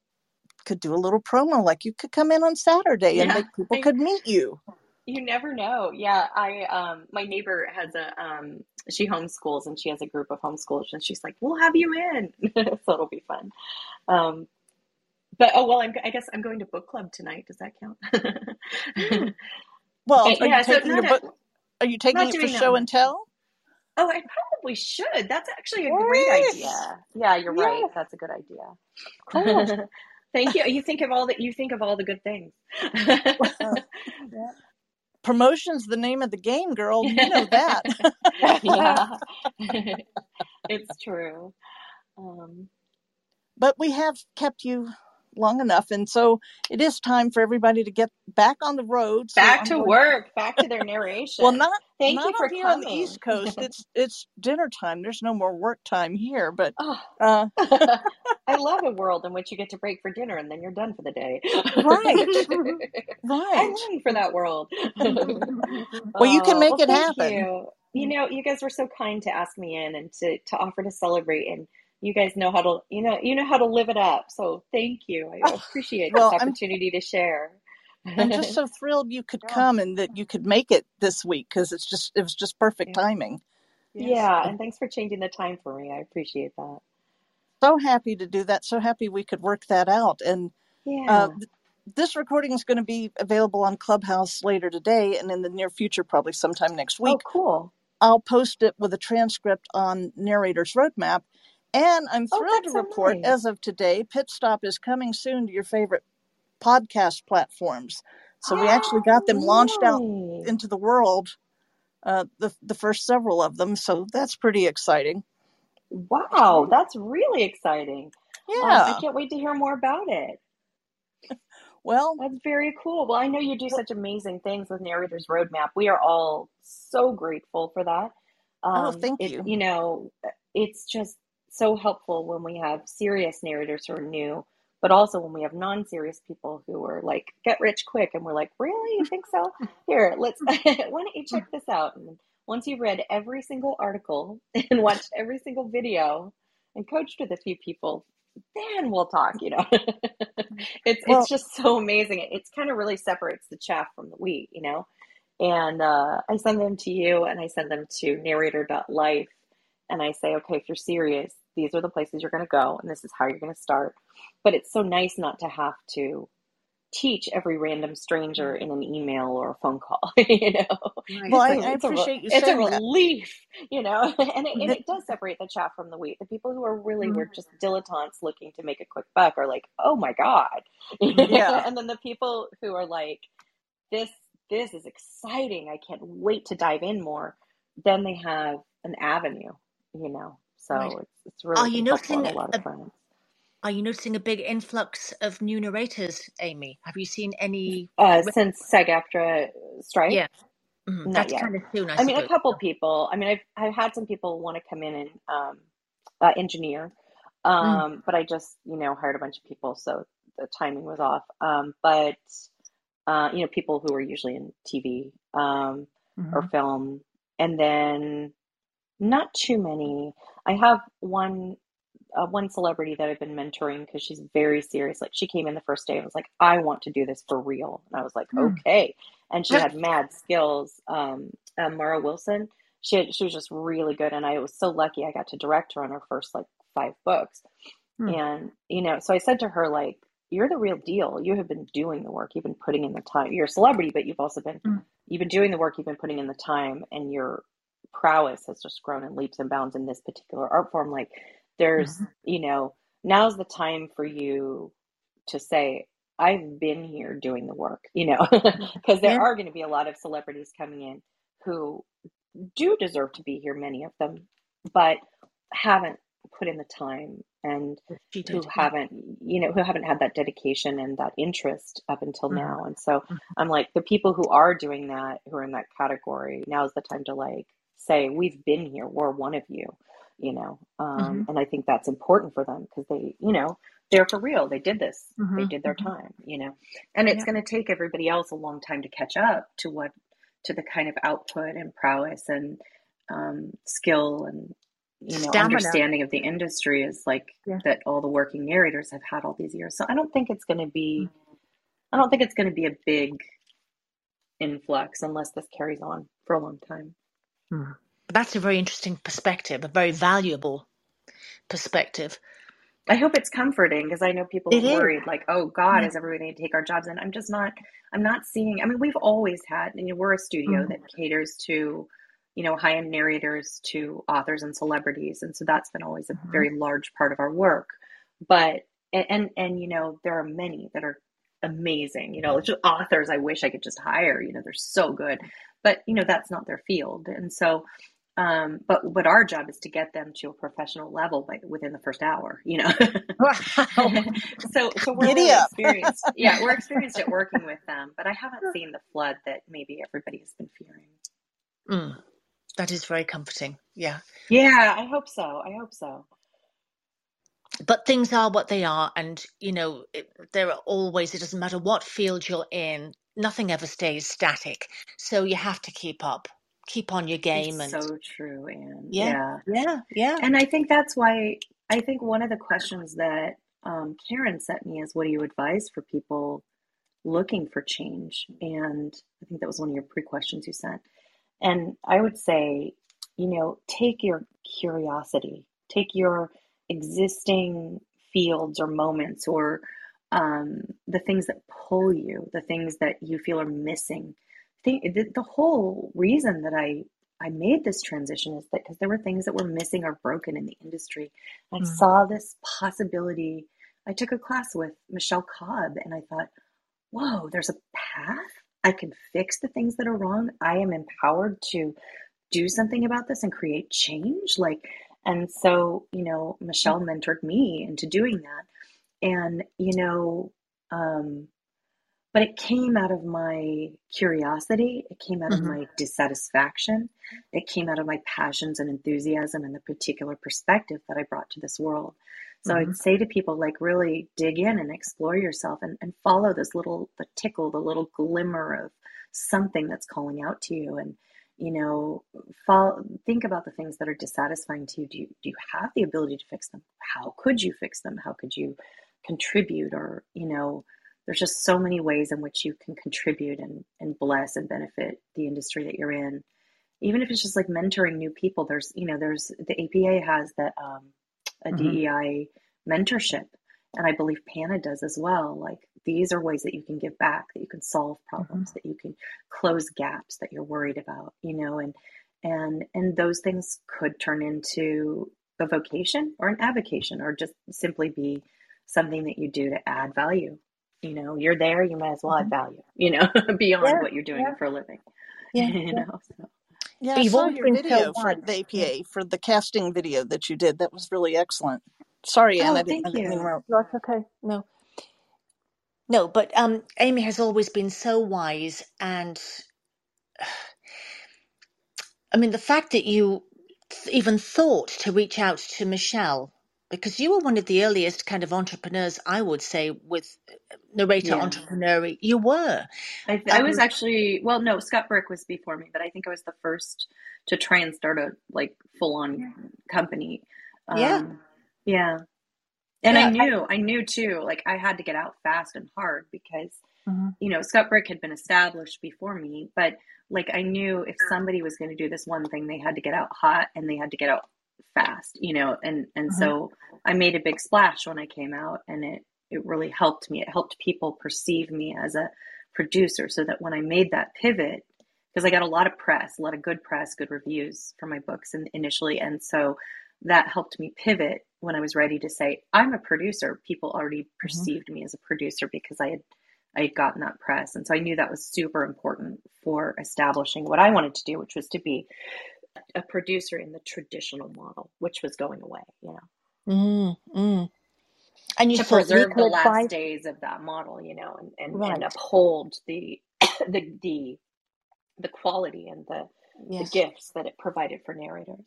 could do a little promo. Like you could come in on Saturday and yeah, people could meet you. You never know. Yeah, I um my neighbor has a um she homeschools and she has a group of homeschoolers and she's like, "We'll have you in," so it'll be fun. Um, but oh well, I'm, i guess I'm going to book club tonight. Does that count? Well, but, are, yeah, you so your book, are you taking it for show and tell? Oh, I probably should. That's actually a great idea. Yeah, you're yeah. right. That's a good idea. Cool. Thank you. You think of all that. You think of all the good things. Promotion's the name of the game, girl. You know that. yeah, it's true. Um, but we have kept you long enough. And so it is time for everybody to get back on the road. So back I'm to going... work, back to their narration. well, not thank not you for here coming. on the East Coast. It's it's dinner time. There's no more work time here. But oh. uh... I love a world in which you get to break for dinner and then you're done for the day. right, right. I'm looking for that world. well, you can make oh, it happen. You. you know, you guys were so kind to ask me in and to to offer to celebrate and you guys know how to you know you know how to live it up. So thank you. I appreciate well, this opportunity I'm, to share. I'm just so thrilled you could come and that you could make it this week because it's just it was just perfect yeah. timing. Yes. yeah and thanks for changing the time for me. I appreciate that. So happy to do that. So happy we could work that out. And yeah. uh, this recording is going to be available on clubhouse later today and in the near future probably sometime next week. oh cool. I'll post it with a transcript on narrator's roadmap and I'm oh, thrilled oh, to report, nice. as of today, Pit Stop is coming soon to your favorite podcast platforms. So we actually got them launched out into the world, uh, the the first several of them. So that's pretty exciting. Wow, that's really exciting. Yeah, um, I can't wait to hear more about it. well, that's very cool. Well, I know you do such amazing things with Narrator's Roadmap. We are all so grateful for that. Oh, um, oh, thank it, you. You know, it's just so helpful when we have serious narrators who are new, but also when we have non-serious people who are like get rich quick, and we're like, really, you think so? Here, let's. why don't you check this out? And once you've read every single article and watched every single video and coached with a few people, then we'll talk. You know, it's well, it's just so amazing. It, it's kind of really separates the chaff from the wheat. You know. And uh, I send them to you, and I send them to narrator.life and I say, okay, if you're serious, these are the places you're going to go, and this is how you're going to start. But it's so nice not to have to teach every random stranger in an email or a phone call. you know, well, I, I appreciate a, you. It's a relief, that. you know, and it, and it, does separate the chaff from the wheat. The people who are really mm-hmm. were just dilettantes looking to make a quick buck are like, oh my god, yeah. and then the people who are like, this this is exciting. I can't wait to dive in more. Then they have an avenue you know. So right. it's, it's really are you noticing a, a, Are you noticing a big influx of new narrators, Amy? Have you seen any uh, since SAG-AFTRA strike? Yeah. Mm-hmm. That's yet. kind of soon. I, I mean, a couple people. I mean, I've I've had some people want to come in and um, uh, engineer, mm. um, mm. but I just you know hired a bunch of people, so the timing was off. Um, but uh, you know, people who are usually in TV um, mm-hmm. or film, and then not too many. I have one uh, one celebrity that I've been mentoring because she's very serious. Like she came in the first day and was like, "I want to do this for real," and I was like, hmm. "Okay." And she had mad skills. Um, uh, Mara Wilson, she had, she was just really good, and I was so lucky I got to direct her on her first like five books. Hmm. And you know, so I said to her like, you're the real deal. You have been doing the work. You've been putting in the time. You're a celebrity, but you've also been mm. you've been doing the work. You've been putting in the time, and your prowess has just grown in leaps and bounds in this particular art form. Like there's, mm-hmm. you know, now's the time for you to say, I've been here doing the work, you know, because there yeah. are going to be a lot of celebrities coming in who do deserve to be here, many of them, but haven't put in the time and who haven't you know who haven't had that dedication and that interest up until mm-hmm. now and so mm-hmm. i'm like the people who are doing that who are in that category now is the time to like say we've been here we're one of you you know um, mm-hmm. and i think that's important for them because they you know they're for real they did this they mm-hmm. did their mm-hmm. time you know and it's yeah. going to take everybody else a long time to catch up to what to the kind of output and prowess and um, skill and you know Stamina. understanding of the industry is like yeah. that all the working narrators have had all these years so i don't think it's going to be mm-hmm. i don't think it's going to be a big influx unless this carries on for a long time hmm. that's a very interesting perspective a very valuable perspective i hope it's comforting because i know people it are worried like oh god yeah. is everybody going to take our jobs and i'm just not i'm not seeing i mean we've always had you know we're a studio mm-hmm. that caters to you know, high end narrators to authors and celebrities. And so that's been always a mm-hmm. very large part of our work. But, and, and, and, you know, there are many that are amazing, you know, just authors I wish I could just hire, you know, they're so good, but, you know, that's not their field. And so, um, but but our job is to get them to a professional level by within the first hour, you know. so so we're really experienced. Yeah, we're experienced at working with them, but I haven't seen the flood that maybe everybody has been fearing. Mm. That is very comforting. Yeah. Yeah, I hope so. I hope so. But things are what they are, and you know, it, there are always. It doesn't matter what field you're in. Nothing ever stays static. So you have to keep up, keep on your game. It's and so true, and yeah, yeah, yeah, yeah. And I think that's why I think one of the questions that um, Karen sent me is, "What do you advise for people looking for change?" And I think that was one of your pre questions you sent. And I would say, you know, take your curiosity, take your existing fields or moments or um, the things that pull you, the things that you feel are missing. The, the, whole reason that I I made this transition is that because there were things that were missing or broken in the industry. I mm. saw this possibility. I took a class with Michele Cobb and I thought, whoa, there's a path I can fix the things that are wrong. I am empowered to do something about this and create change. Like, and so, you know, Michele mentored me into doing that. And, you know, um, but it came out of my curiosity. It came out mm-hmm. of my dissatisfaction. It came out of my passions and enthusiasm and the particular perspective that I brought to this world. So mm-hmm. I'd say to people, like, really dig in and explore yourself and, and follow this little, the tickle, the little glimmer of something that's calling out to you. And, you know, follow, think about the things that are dissatisfying to you. Do, you. do you have the ability to fix them? How could you fix them? How could you contribute? Or, you know, there's just so many ways in which you can contribute and, and bless and benefit the industry that you're in. Even if it's just like mentoring new people, there's, you know, there's the APA has that, um, a mm-hmm. DEI mentorship. And I believe PANA does as well. Like these are ways that you can give back, that you can solve problems, mm-hmm. that you can close gaps that you're worried about, you know, and and and those things could turn into a vocation or an avocation or just simply be something that you do to add value. You know, you're there, you might as well mm-hmm. add value, you know, beyond yeah, what you're doing yeah. for a living. Yeah. you know. So. Yeah, I saw your video for the APA for the casting video that you did. That was really excellent. Sorry, Anne. Oh, I didn't, thank you. No, that's okay. No, no, but um, Amy has always been so wise, and I mean the fact that you even thought to reach out to Michele, because you were one of the earliest kind of entrepreneurs, I would say, with narrator yeah. entrepreneur. You were. I, I was um, actually well, no, Scott Brick was before me, but I think I was the first to try and start a like full on company. Um, yeah. And yeah, I knew, I, I, knew too, like I had to get out fast and hard because, mm-hmm. you know, Scott Brick had been established before me, but like I knew if somebody was going to do this one thing, they had to get out hot and they had to get out fast, you know, and and mm-hmm. so I made a big splash when I came out, and it it really helped me. It helped people perceive me as a producer so that when I made that pivot, because I got a lot of press, a lot of good press, good reviews for my books and initially. And so that helped me pivot when I was ready to say, I'm a producer. People already mm-hmm. perceived mm-hmm. me as a producer because I had I had gotten that press. And so I knew that was super important for establishing what I wanted to do, which was to be a producer in the traditional model, which was going away, you know. Mm, mm. And you to preserve the last days of that model, you know, and, and, right. and uphold the the the the quality and the, yes. the gifts that it provided for narrators.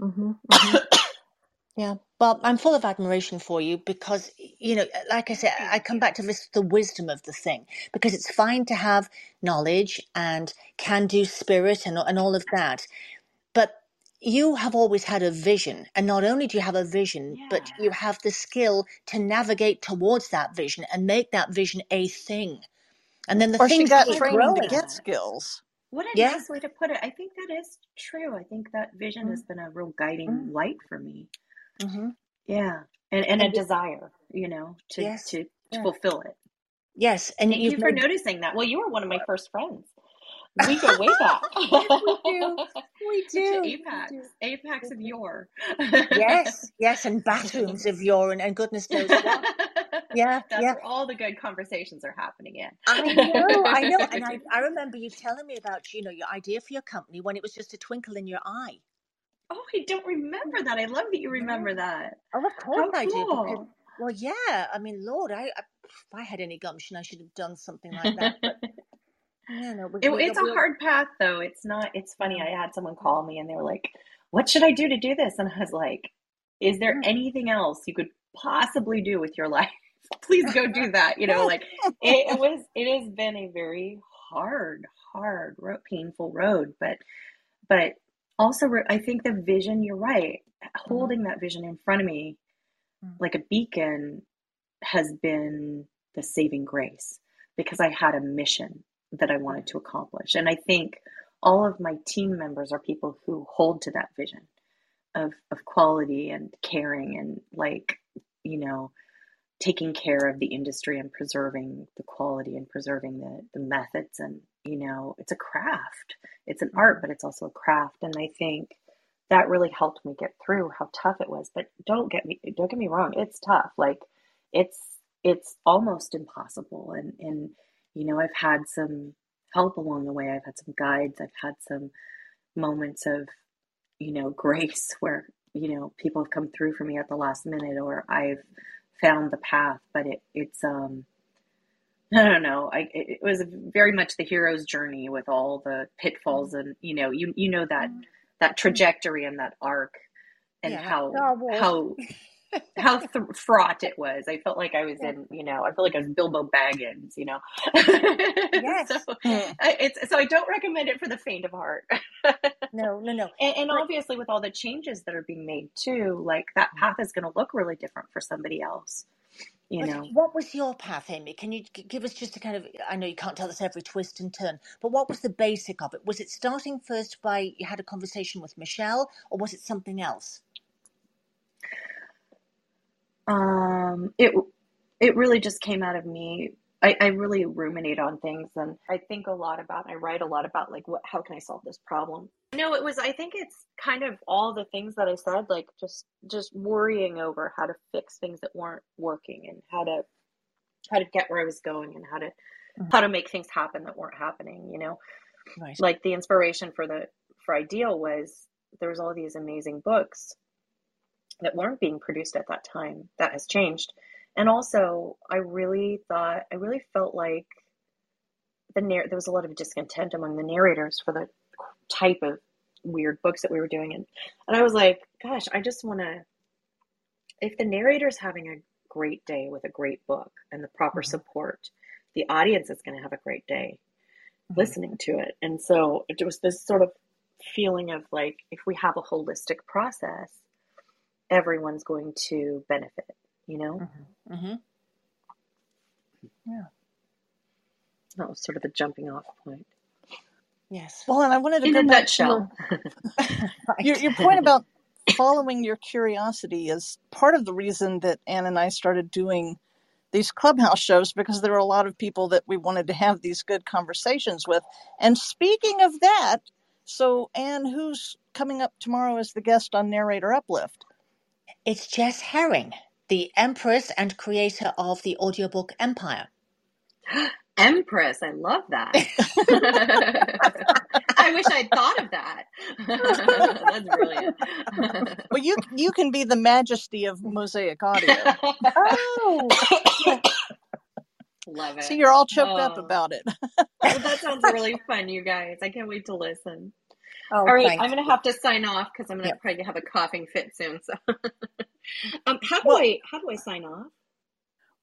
Mm-hmm, mm-hmm. yeah, well, I'm full of admiration for you because, you know, like I said, I come back to this the wisdom of the thing because it's fine to have knowledge and can do spirit and, and all of that. But you have always had a vision. And not only do you have a vision, yeah. but you have the skill to navigate towards that vision and make that vision a thing. And then the or things she got training growing. to get skills. What a yeah. nice way to put it. I think that is true. I think that vision mm-hmm. has been a real guiding mm-hmm. light for me. Mm-hmm. Yeah, and and, and a desire, you know, to yes. to, to yeah. fulfill it. Yes, and thank you for made... noticing that. Well, you were one of my first friends. We go way back. we do. We do. Apex, apex of yore. yes, yes, and bathrooms of yore, and, and goodness knows what. Yeah, that's yeah. where all the good conversations are happening in. I know, I know, and I, I remember you telling me about you know your idea for your company when it was just a twinkle in your eye. Oh, I don't remember that. I love that you remember that. Oh, of course How I cool. do. Because, well, yeah. I mean, Lord, I, I, if I had any gumption, I should have done something like that. But, yeah, no, it, it's a hard path, though. It's not. It's funny. I had someone call me, and they were like, "What should I do to do this?" And I was like, "Is there mm. anything else you could possibly do with your life?" please go do that you know like it, it, was it has been a very hard hard road, painful road but but also i think the vision you're right mm-hmm. holding that vision in front of me mm-hmm. like a beacon has been the saving grace because i had a mission that i wanted to accomplish and i think all of my team members are people who hold to that vision of of quality and caring and like you know taking care of the industry and preserving the quality and preserving the, the methods and you know it's a craft. It's an art but it's also a craft and i think that really helped me get through how tough it was but don't get me don't get me wrong it's tough like it's it's almost impossible and and you know i've had some help along the way i've had some guides i've had some moments of you know grace where you know people have come through for me at the last minute or i've found the path, but it, it's um I don't know. I it, was very much the hero's journey with all the pitfalls and you know you you know that that trajectory and that arc and yeah, how how how th- fraught it was. I felt like I was in, you know, I felt like I was Bilbo Baggins, you know. yes. so, I, it's so I don't recommend it for the faint of heart. no, no, no. And, and obviously, with all the changes that are being made too, like that mm-hmm. path is going to look really different for somebody else. You know, what was your path, Amy? Can you give us just a kind of? I know you can't tell us every twist and turn, but what was the basic of it? Was it starting first by you had a conversation with Michele, or was it something else? Um, it it really just came out of me. I, I really ruminate on things, and I think a lot about. I write a lot about like what, how can I solve this problem? No, it was. I think it's kind of all the things that I said, like just just worrying over how to fix things that weren't working, and how to how to get where I was going, and how to mm-hmm. how to make things happen that weren't happening. You know, right. like the inspiration for the for Ideal was there was all these amazing books that weren't being produced at that time. That has changed. And also, I really thought, I really felt like the narr- there was a lot of discontent among the narrators for the type of weird books that we were doing. And, and I was like, gosh, I just want to, if the narrator's having a great day with a great book and the proper mm-hmm. support, the audience is going to have a great day mm-hmm. listening to it. And so it was this sort of feeling of like, if we have a holistic process, everyone's going to benefit, you know? Mm-hmm. Mm-hmm. Yeah. That was sort of the jumping off point. Yes. Well, and I wanted to In go a back nutshell. to your, your, your point about following your curiosity is part of the reason that Anne and I started doing these clubhouse shows because there were a lot of people that we wanted to have these good conversations with. And speaking of that, so Anne, who's coming up tomorrow as the guest on Narrator Uplift? It's Jess Herring, the empress and creator of the audiobook Empire. Empress, I love that. I wish I'd thought of that. That's brilliant. well, you you can be the majesty of Mosaic Audio. oh. Love it. See, you're all choked oh. up about it. well, that sounds really fun, you guys. I can't wait to listen. Oh, all right, thanks. I'm going to have to sign off because I'm going to yep. probably have a coughing fit soon. So, um, how do well, I how do I sign off?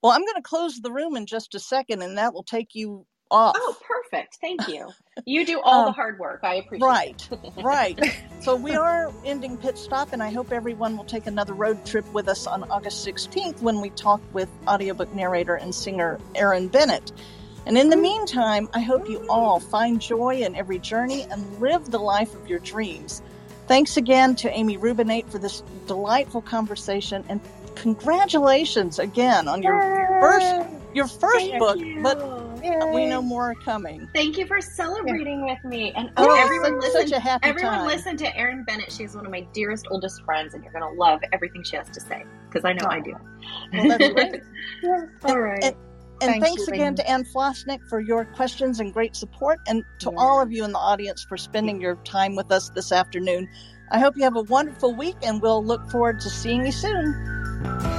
Well, I'm going to close the room in just a second, and that will take you off. Oh, perfect. Thank you. You do all um, the hard work. I appreciate right, it. Right, right. So we are ending Pit Stop, and I hope everyone will take another road trip with us on August 16th when we talk with audiobook narrator and singer Erin Bennett. And in the meantime, I hope you all find joy in every journey and live the life of your dreams. Thanks again to Amy Rubinate for this delightful conversation and congratulations again on your first your first Thank book, you. but Yay. we know more are coming. Thank you for celebrating yeah. with me. And oh, everyone listen, such a happy everyone time. listen to Erin Bennett. She's one of my dearest, oldest friends, and you're going to love everything she has to say because I know oh. I do. Well, that's great. All right. And, and, and thanks, again to Anne Flosnik for your questions and great support, and to yeah. all of you in the audience for spending your time with us this afternoon. I hope you have a wonderful week, and we'll look forward to seeing you soon.